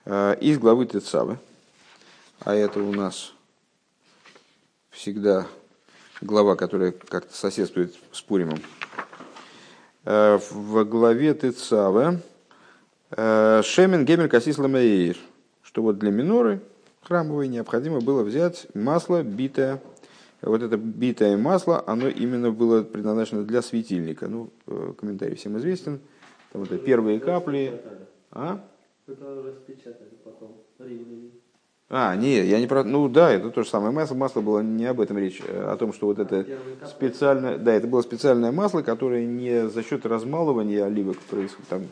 э, из главы Тецавы, а это у нас всегда глава, которая как-то соседствует с Пуримом. Э, в главе Тецаве э, Шемен Гемер Касис Ламеир, что вот для миноры храмовой необходимо было взять масло битое. Вот это битое масло, оно именно было предназначено для светильника. Ну, э, комментарий всем известен. Там это первые капли. А? Распечатали потом. А, не, я не про... Ну да, это то же самое масло. Масло было не об этом речь, а о том, что вот это специальное... Да, это было специальное масло, которое не за счет размалывания оливок происходит. Там,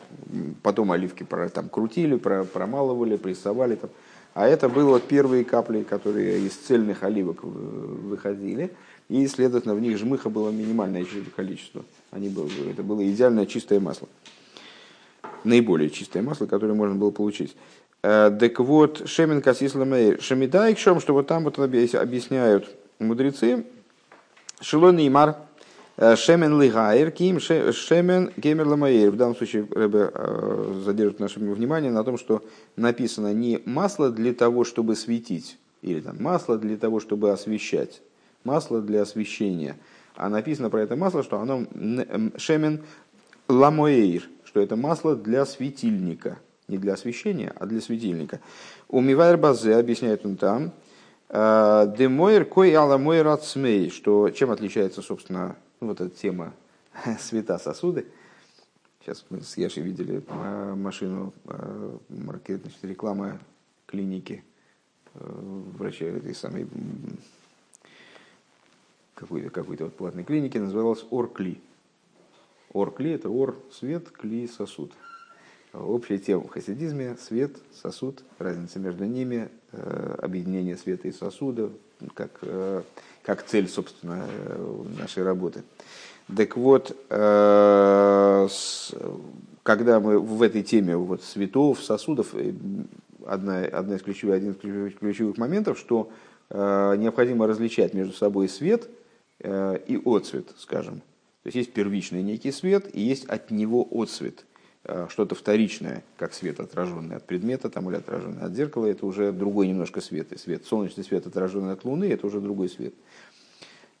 потом оливки там, крутили, промалывали, прессовали. Там. А это было первые капли, которые из цельных оливок выходили. И, следовательно, в них жмыха было минимальное количество. Они было, это было идеальное чистое масло. Наиболее чистое масло, которое можно было получить. Э, так вот, Шемен Касис Ламейр, Шемидайкшом, что вот там вот объясняют мудрецы, Шилон Имар, э, Шемен Лигайр, Ким Шемен Гемер Ламейр. В данном случае Рэбе э, задержит наше внимание на том, что написано не масло для того, чтобы светить, или там масло для того, чтобы освещать, масло для освещения, а написано про это масло, что оно Шемен Ламоэйр, что это масло для светильника – не для освещения, а для светильника. У Мивайр Базе объясняет он там, «Э, Демойр кой аламойр ацмей, что чем отличается, собственно, ну, вот эта тема света сосуды, Сейчас мы с Яшей видели машину, значит, реклама клиники врача этой самой какой-то какой вот платной клиники, называлась Оркли. Оркли – это ор – свет, кли – сосуд. Общая тема в хасидизме – свет, сосуд, разница между ними, э, объединение света и сосуда, как, э, как цель, собственно, э, нашей работы. Так вот, когда мы в этой теме вот, светов, сосудов, одна, одна из ключевых, один из ключевых моментов, что необходимо различать между собой свет и отцвет, скажем. То есть есть первичный некий свет и есть от него отсвет, э, что-то вторичное, как свет, отраженный от предмета там, или отраженный от зеркала, это уже другой немножко свет. И свет, солнечный свет, отраженный от Луны, это уже другой свет.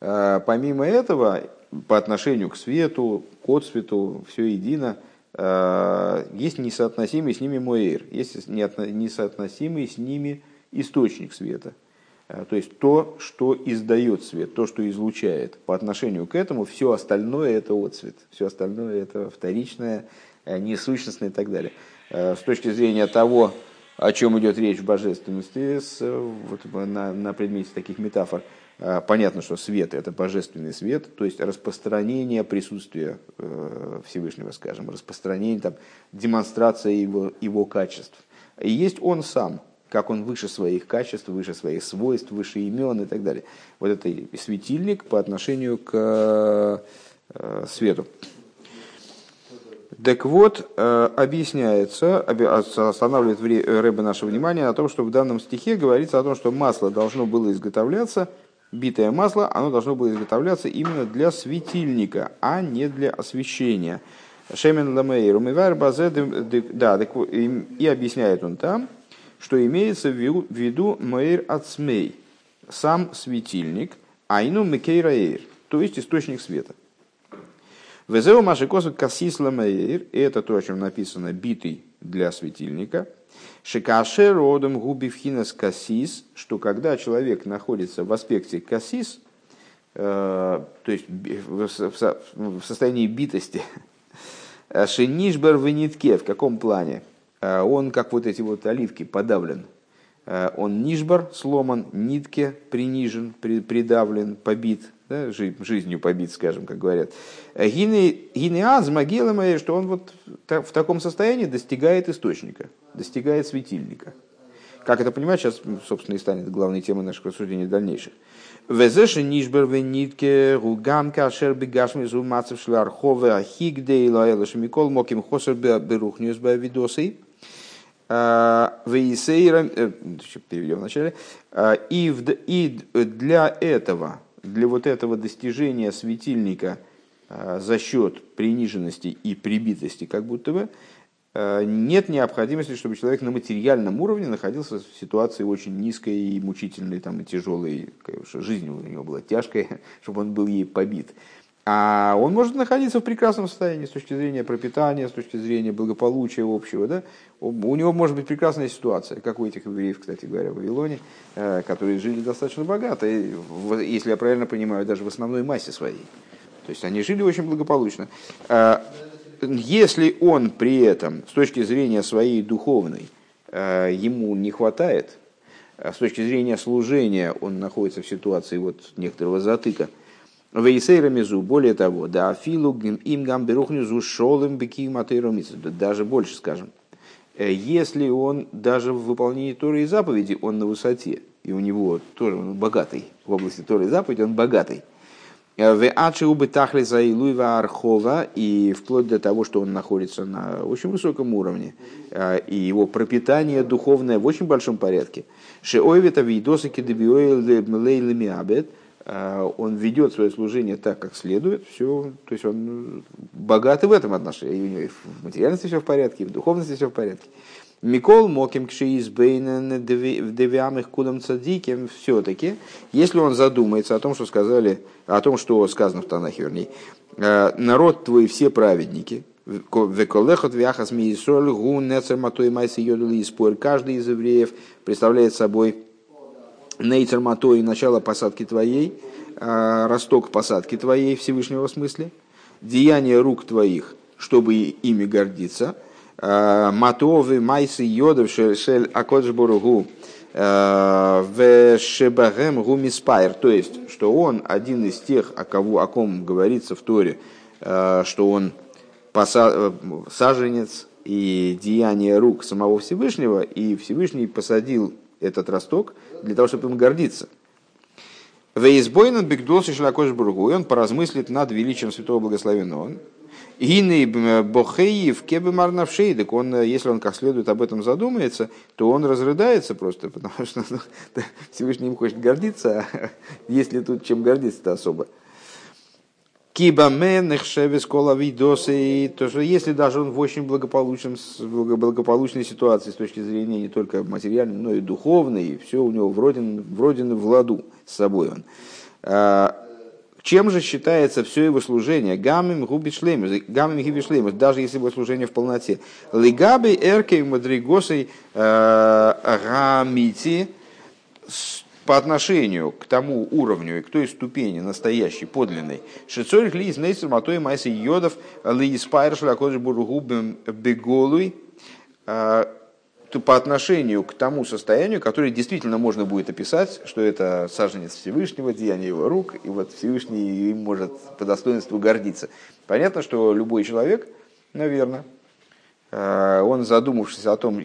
Э, помимо этого, по отношению к свету, к отсвету, все едино, э, есть несоотносимый с ними Моэйр, есть несоотносимый с ними источник света – Э, то есть то, что издает свет, то, что излучает. По отношению к этому все остальное это отцвет, все остальное это вторичное, э, несущностное и так далее. Э, с точки зрения того, о чем идет речь в божественности, с, вот, на, на предмете таких метафор, понятно, что свет – это божественный свет, то есть распространение присутствия Всевышнего, скажем, распространение, там, демонстрация его, его качеств. И есть он сам – как он выше своих качеств, выше своих свойств, выше имен и так далее. Вот это светильник по отношению к э, свету. Так вот, э, объясняется, останавливает Рэбе наше внимание о том, что в данном стихе говорится о том, что масло должно было изготовляться, битое масло, оно должно было изготовляться именно для светильника, а не для освещения. Шемен ламейр умивар базе, да, и объясняет он там, что имеется в виду Моэр Ацмей, сам светильник, Айну Мекейраэйр, то есть источник света. Везеу Машикосу Кассис Ламаэйр, это то, о чем написано, битый для светильника. Шикаше родом губивхинас кассис, что когда человек находится в аспекте кассис, э, то есть в состоянии битости, Шинишбер в нитке, в каком плане? Э, он, как вот эти вот оливки, подавлен. Э, он нишбар, сломан, нитке принижен, придавлен, побит, да, жизнью побит, скажем, как говорят. Э, Гинеаз могила что он вот в таком состоянии достигает источника, достигает светильника. Как это понимать, сейчас, собственно, и станет главной темой наших рассуждений дальнейших. Везеши нишбер в нитке ругам кашер бегашми зумацев шлархове ахигдей лаэлаши микол моким хосер берухнюс бавидосей. А, Вейсейра, э, переведем вначале, а, и, для этого, для вот этого достижения светильника за счет приниженности и прибитости, как будто бы, нет необходимости, чтобы человек на материальном уровне находился в ситуации очень низкой и мучительной, там, и тяжелой, жизнь у него была тяжкая, чтобы он был ей побит. А он может находиться в прекрасном состоянии с точки зрения пропитания, с точки зрения благополучия общего. Да? У него может быть прекрасная ситуация, как у этих евреев, кстати говоря, в Вавилоне, э, которые жили достаточно богато, если я правильно понимаю, даже в основной массе своей. То есть они жили очень благополучно. Э, если он при этом, с точки зрения своей духовной, э, ему не хватает, с точки зрения служения он находится в ситуации вот некоторого затыка – Вейсейра мизу, более того, да афилу им гам берухнизу шолым беки даже больше скажем. Э, если он даже в выполнении Торы и заповеди, он на высоте, и у него тоже он богатый, в области Торы и заповеди он богатый. Э, в Ачиубы Тахли Заилуева Архова, и вплоть до того, что он находится на очень высоком уровне, э, и его пропитание духовное в очень большом порядке. Шеойвета Вейдоса Кедебиоэл Лейлемиабет – а, он ведет свое служение так, как следует, все, то есть он богат и в этом отношении, у него и в материальности все в порядке, и в духовности все в порядке. Микол моким кшиизбейнен девиамых кудам цадиким все-таки, если он задумается о том, что сказали, о том, что сказано в Танахе, вернее, «А, народ твой все праведники, Веколехот вяхас миисоль гу нецер матой майси йодули спор. Каждый из евреев представляет собой Нейцер Матой, начало посадки твоей, а, росток посадки твоей Всевышнего смысле, деяния рук твоих, чтобы ими гордиться. Матовы майсы йодов шель акоджбургу в шебагем гумиспайр. То есть, что он один из тех, о, кого, о ком говорится в Торе, что он саженец и деяние рук самого Всевышнего, и Всевышний посадил этот росток для того, чтобы им гордиться. Вейсбойнан бигдолси шлакош бургу, и он поразмыслит над величием святого благословенного. Гины бохеев кебы марнавшей, так он, если он как следует об этом задумается, то он разрыдается просто, потому что ну, Всевышний им хочет гордиться, а если тут чем гордиться-то особо. Кибамен нехшевес колавидосы, то что если даже он в очень благополучном, благополучной ситуации с точки зрения не только материальной, но и духовной, и все у него вроде, вроде в ладу с собой он. А, чем же считается все его служение? Гамим губишлемус, гамим гибишлемус, даже если его служение в полноте. Лигабы эркей мадригосой гамити по отношению к тому уровню и к той ступени настоящей, подлинной, шицорих ли из нейсер матой майси йодов ли бургу беголуй, а, по отношению к тому состоянию, которое действительно можно будет описать, что это саженец Всевышнего, деяние его рук, и вот Всевышний им может по достоинству гордиться. Понятно, что любой человек, наверное, а, он задумавшись о том,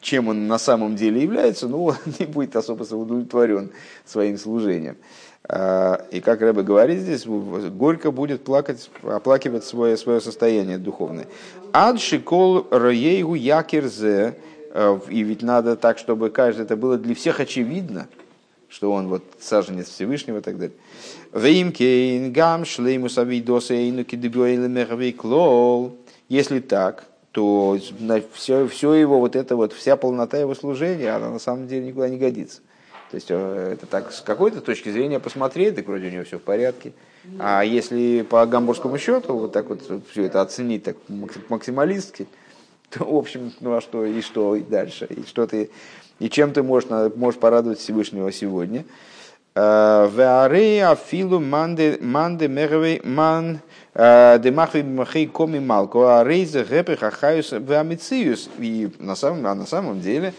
чем он на самом деле является, ну, он не будет особо удовлетворен своим служением. А, и как Рэбе говорит здесь, горько будет плакать, оплакивать свое, свое состояние духовное. עד שכל רואיהו יכיר זה, э, и ведь надо так, чтобы каждый это было для всех очевидно, что он вот саженец Всевышнего и так далее. ואם כן גם שלימות עבודתו אינו כדבעי למהוי כלל. Если так, то все, все его, вот это вот, вся полнота его служения, она на самом деле никуда не годится. То есть э, это так с какой-то точки зрения посмотреть, так вроде у него все в порядке. А если по гамбургскому счету вот так вот все это оценить так максималистски, то в общем, ну а что, и что, и дальше, и что ты, и чем ты можешь, можешь порадовать Всевышнего сегодня. Э, Веарея филу манде мервей ман Демахви махей коми малко, а рейза гэпы хахаюс вамициюс. И на самом, а на самом деле,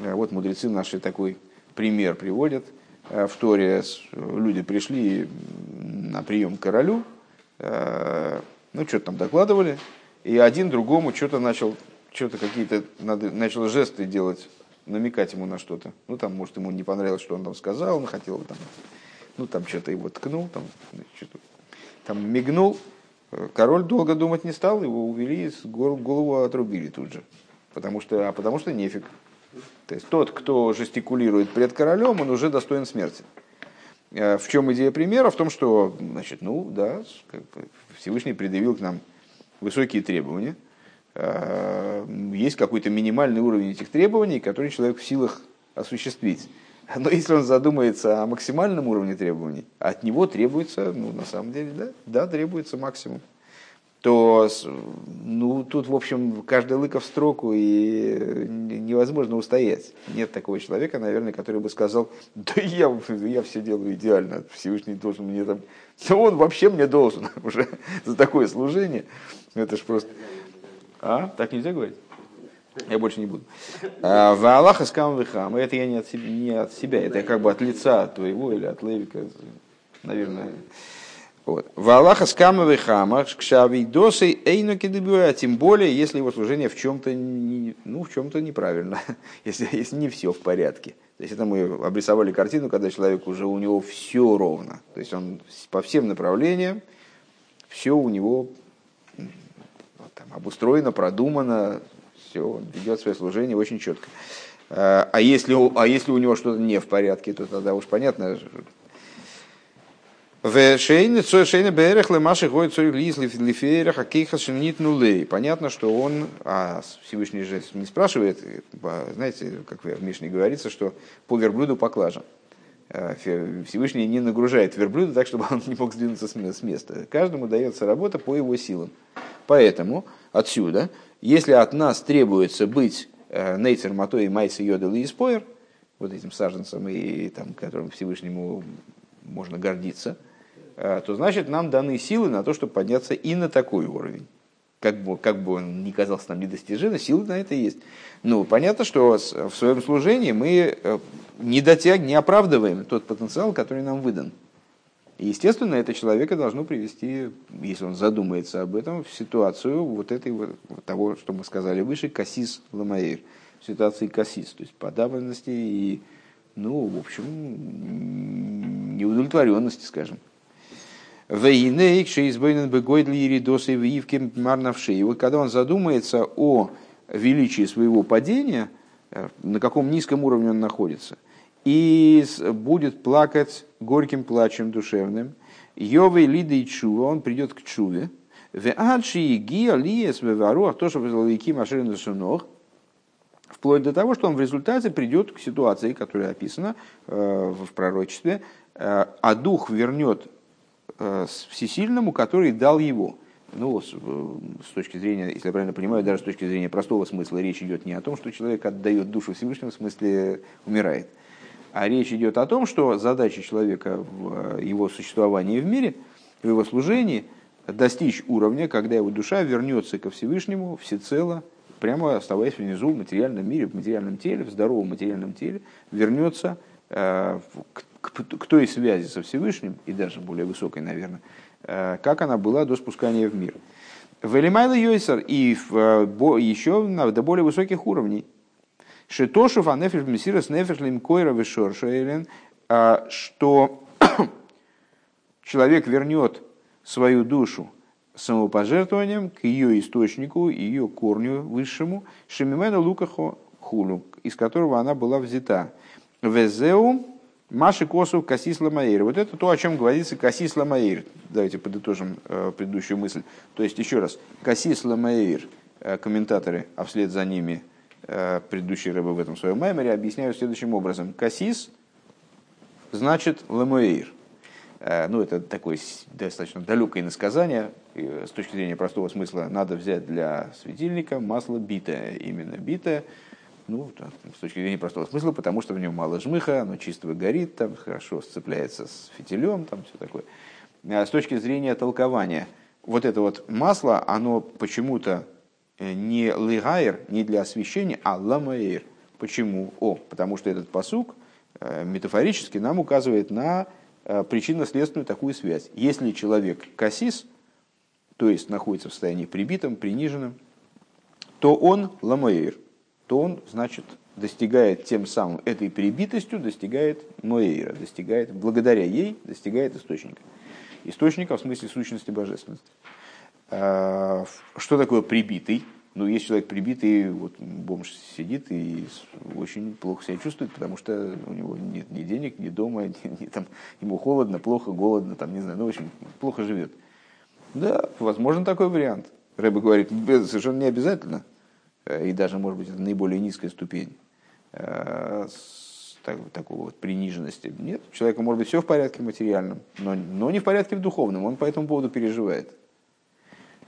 э, вот мудрецы наши такой пример приводят. Э, в Торе люди пришли на прием к королю, э, ну, что-то там докладывали, и один другому что-то начал, что-то какие-то, начал жесты делать, намекать ему на что-то. Ну, там, может, ему не понравилось, что он там сказал, он хотел там, ну, там что-то его ткнул, там, что-то там мигнул, король долго думать не стал, его увели, голову отрубили тут же. Потому что, а потому что нефиг. То есть тот, кто жестикулирует пред королем, он уже достоин смерти. Э, в чем идея примера? В том, что, значит, ну да, Всевышний предъявил к нам высокие требования. Э, есть какой-то минимальный уровень этих требований, который человек в силах осуществить. Но если он задумается о максимальном уровне требований, от него требуется, ну, на самом деле, да, да, требуется максимум, то, ну, тут, в общем, каждый лыка в строку, и невозможно устоять. Нет такого человека, наверное, который бы сказал, да я, я все делаю идеально, Всевышний должен мне там... Да он вообще мне должен уже за такое служение. Это ж просто... А? Так нельзя говорить? Я больше не буду. А, в Аллаха скам вихам. Это я не от, себя, не от себя, это как бы от лица твоего или от Левика, наверное. Вот. В Аллаха скам вихама кшавидосы эйну кедебюя. Тем более, если его служение в чем-то ну, в чем-то неправильно, если, если не все в порядке. То есть это мы обрисовали картину, когда человек уже у него все ровно. То есть он по всем направлениям, все у него там, обустроено, продумано, все, он ведет свое служение очень четко. А, а если, а если у него что-то не в порядке, то тогда уж понятно. Понятно, что он, а Всевышний же не спрашивает, знаете, как в Мишне говорится, что по верблюду поклажен. А, Всевышний не нагружает верблюда так, чтобы он не мог сдвинуться с места. Каждому дается работа по его силам. Поэтому отсюда если от нас требуется быть э, нейцер матой майса йодел и испоер, вот этим саженцем, и там, которым Всевышнему можно гордиться, э, то значит нам даны силы на то, чтобы подняться и на такой уровень. как бы, как бы он ни казался нам недостижимым, силы на это есть. Ну, понятно, что в своем служении мы э, не дотягиваем, не оправдываем тот потенциал, который нам выдан. И, естественно, это человека должно привести, если он задумается об этом, в ситуацию вот этой вот, того, что мы сказали выше, кассис ламаир, ситуации кассис, то есть подавленности и, ну, в общем, неудовлетворенности, скажем. Вейнейк, шеизбойнен бегойдли иридосы виивки марнавши. И вот когда он задумается о величии своего падения, э, на каком низком уровне он находится – и будет плакать горьким плачем душевным. Йовей лида и чува, он придет к чуве. В адши гия лиес веваруах, то, что вызвал Яки Маширин Шунох, вплоть до того, что он в результате придет к ситуации, которая описана э, в пророчестве, э, а дух вернет э, всесильному, который дал его. Ну, с, с точки зрения, если я правильно понимаю, даже с точки зрения простого смысла речь идет не о том, что человек отдает душу Всевышнему, в смысле умирает, а речь идет о том, что задача человека в э, его существовании в мире, в его служении, достичь уровня, когда его душа вернется ко Всевышнему всецело, прямо оставаясь внизу в материальном мире, в материальном теле, в здоровом материальном теле, вернется э, к, к, той связи со Всевышним, и даже более высокой, наверное, э, как она была до спускания в мир. В Элимайла Йойсер и в, еще на, до более высоких уровней. Шитошев анефиш мессирас нефиш лимкойра вишоршейлен, а, что человек вернет свою душу самопожертвованием к ее источнику, ее корню высшему, шемимена лукахо хулу, из которого она была взята. Везеу Маши Косу Касис Ламаир. Вот это то, о чем говорится Касис Ламаир. Давайте подытожим э, предыдущую мысль. То есть, еще раз, Касис Ламаир, э, комментаторы, а вслед за ними предыдущие рыбы в этом своем маймере объясняют следующим образом. Касис значит ламуэйр. Э, ну, это такое достаточно далекое иносказание. С точки зрения простого смысла надо взять для светильника масло битое. Именно битое. Ну, с точки зрения простого смысла, потому что в нем мало жмыха, оно чисто горит, там хорошо сцепляется с фитилем, там все такое. С точки зрения толкования, вот это вот масло, оно почему-то Э, не лигайр, не для освещения, а ламаир. Почему? О, потому что этот посук э, метафорически нам указывает на э, причинно-следственную такую связь. Если человек кассис, то есть находится в состоянии прибитом, приниженном, то он ламаир, то он, значит, достигает тем самым этой прибитостью, достигает моэйра, достигает, благодаря ей достигает источника. Источника в смысле сущности божественности. А, что такое прибитый? Ну, есть человек прибитый, вот бомж сидит и очень плохо себя чувствует, потому что у него нет ни денег, ни дома, ни, ни, там, ему холодно, плохо, голодно, там, не знаю, ну, в общем, плохо живет. Да, возможен такой вариант. Рэба говорит, совершенно не обязательно, э, и даже, может быть, это наиболее низкая ступень э, так, такого вот приниженности. Нет, у человека может быть все в порядке материальном, но, но не в порядке в духовном, он по этому поводу переживает.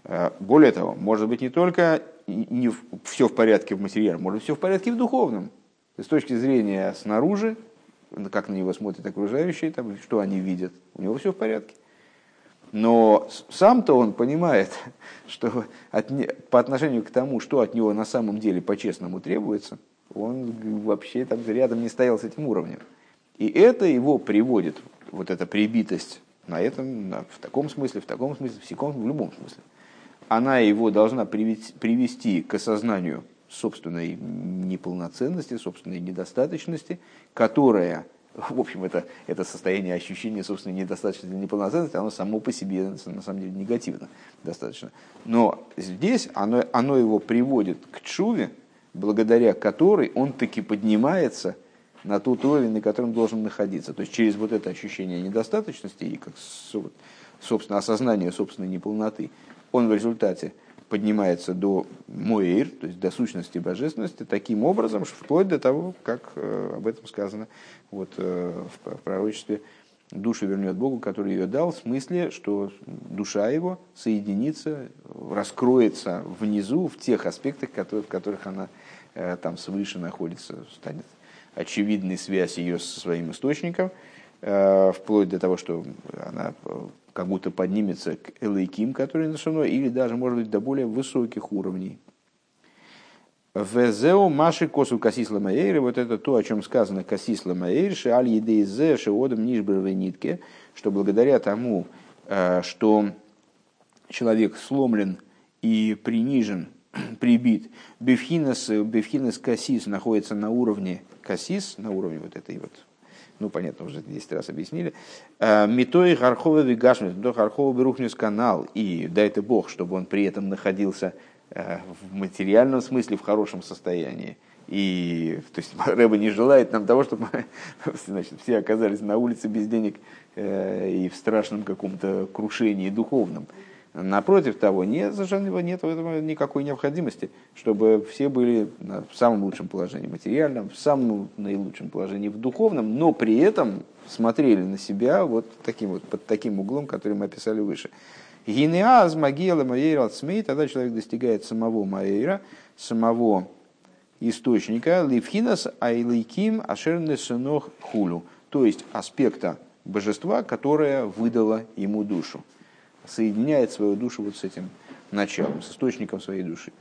Э, более того, может быть не только не все в порядке в материале, может быть все в порядке в духовном. С точки зрения снаружи, как на него смотрят окружающие, там, что они видят, у него все в порядке. Но сам-то он понимает, что от, по отношению к тому, что от него на самом деле по-честному требуется, он вообще там рядом не стоял с этим уровнем. И это его приводит, вот эта прибитость на этом, на, в таком смысле, в таком смысле, в, секом, в любом смысле она его должна привести к осознанию собственной неполноценности, собственной недостаточности, которая, в общем, это, это состояние ощущения собственной недостаточности, неполноценности, оно само по себе, на самом деле, негативно достаточно. Но здесь оно, оно его приводит к чуве, благодаря которой он таки поднимается на тот уровень, на котором должен находиться. То есть через вот это ощущение недостаточности и как собственно осознание собственной неполноты, он в результате поднимается до Моэйр, то есть до сущности божественности, таким образом, вплоть до того, как э, об этом сказано вот, э, в пророчестве, душу вернет Богу, который ее дал, в смысле, что душа его соединится, раскроется внизу, в тех аспектах, в которых она э, там свыше находится, станет очевидной связь ее со своим источником, вплоть до того, что она как будто поднимется к Элейким, который на или даже, может быть, до более высоких уровней. Везео маши косу касис ламаэйр, вот это то, о чем сказано касис ламаэйр, ше аль едейзе ше одам нишбровой нитке, что благодаря тому, э, что человек сломлен и принижен, прибит, бифхинес, бифхинес касис находится на уровне касис, на уровне вот этой вот ну, понятно, уже 10 раз объяснили. Э, Митой Хархова Вигашмис, до Хархова Берухнис канал, и дай это Бог, чтобы он при этом находился Э, в материальном смысле в хорошем состоянии. И то есть Рэба не желает нам того, чтобы значит, все оказались на улице без денег э, и в страшном каком-то крушении духовном. Напротив того, нет, совершенно нет в этом никакой необходимости, чтобы все были в самом лучшем положении материальном, в самом наилучшем положении в духовном, но при этом смотрели на себя вот таким вот, под таким углом, который мы описали выше. Гинеаз магиела маэйра смей, тогда человек достигает самого маэйра, самого источника, ливхинас айликим ашерны сынох хулю, то есть аспекта божества, которое выдало ему душу, соединяет свою душу вот с этим началом, с источником своей души.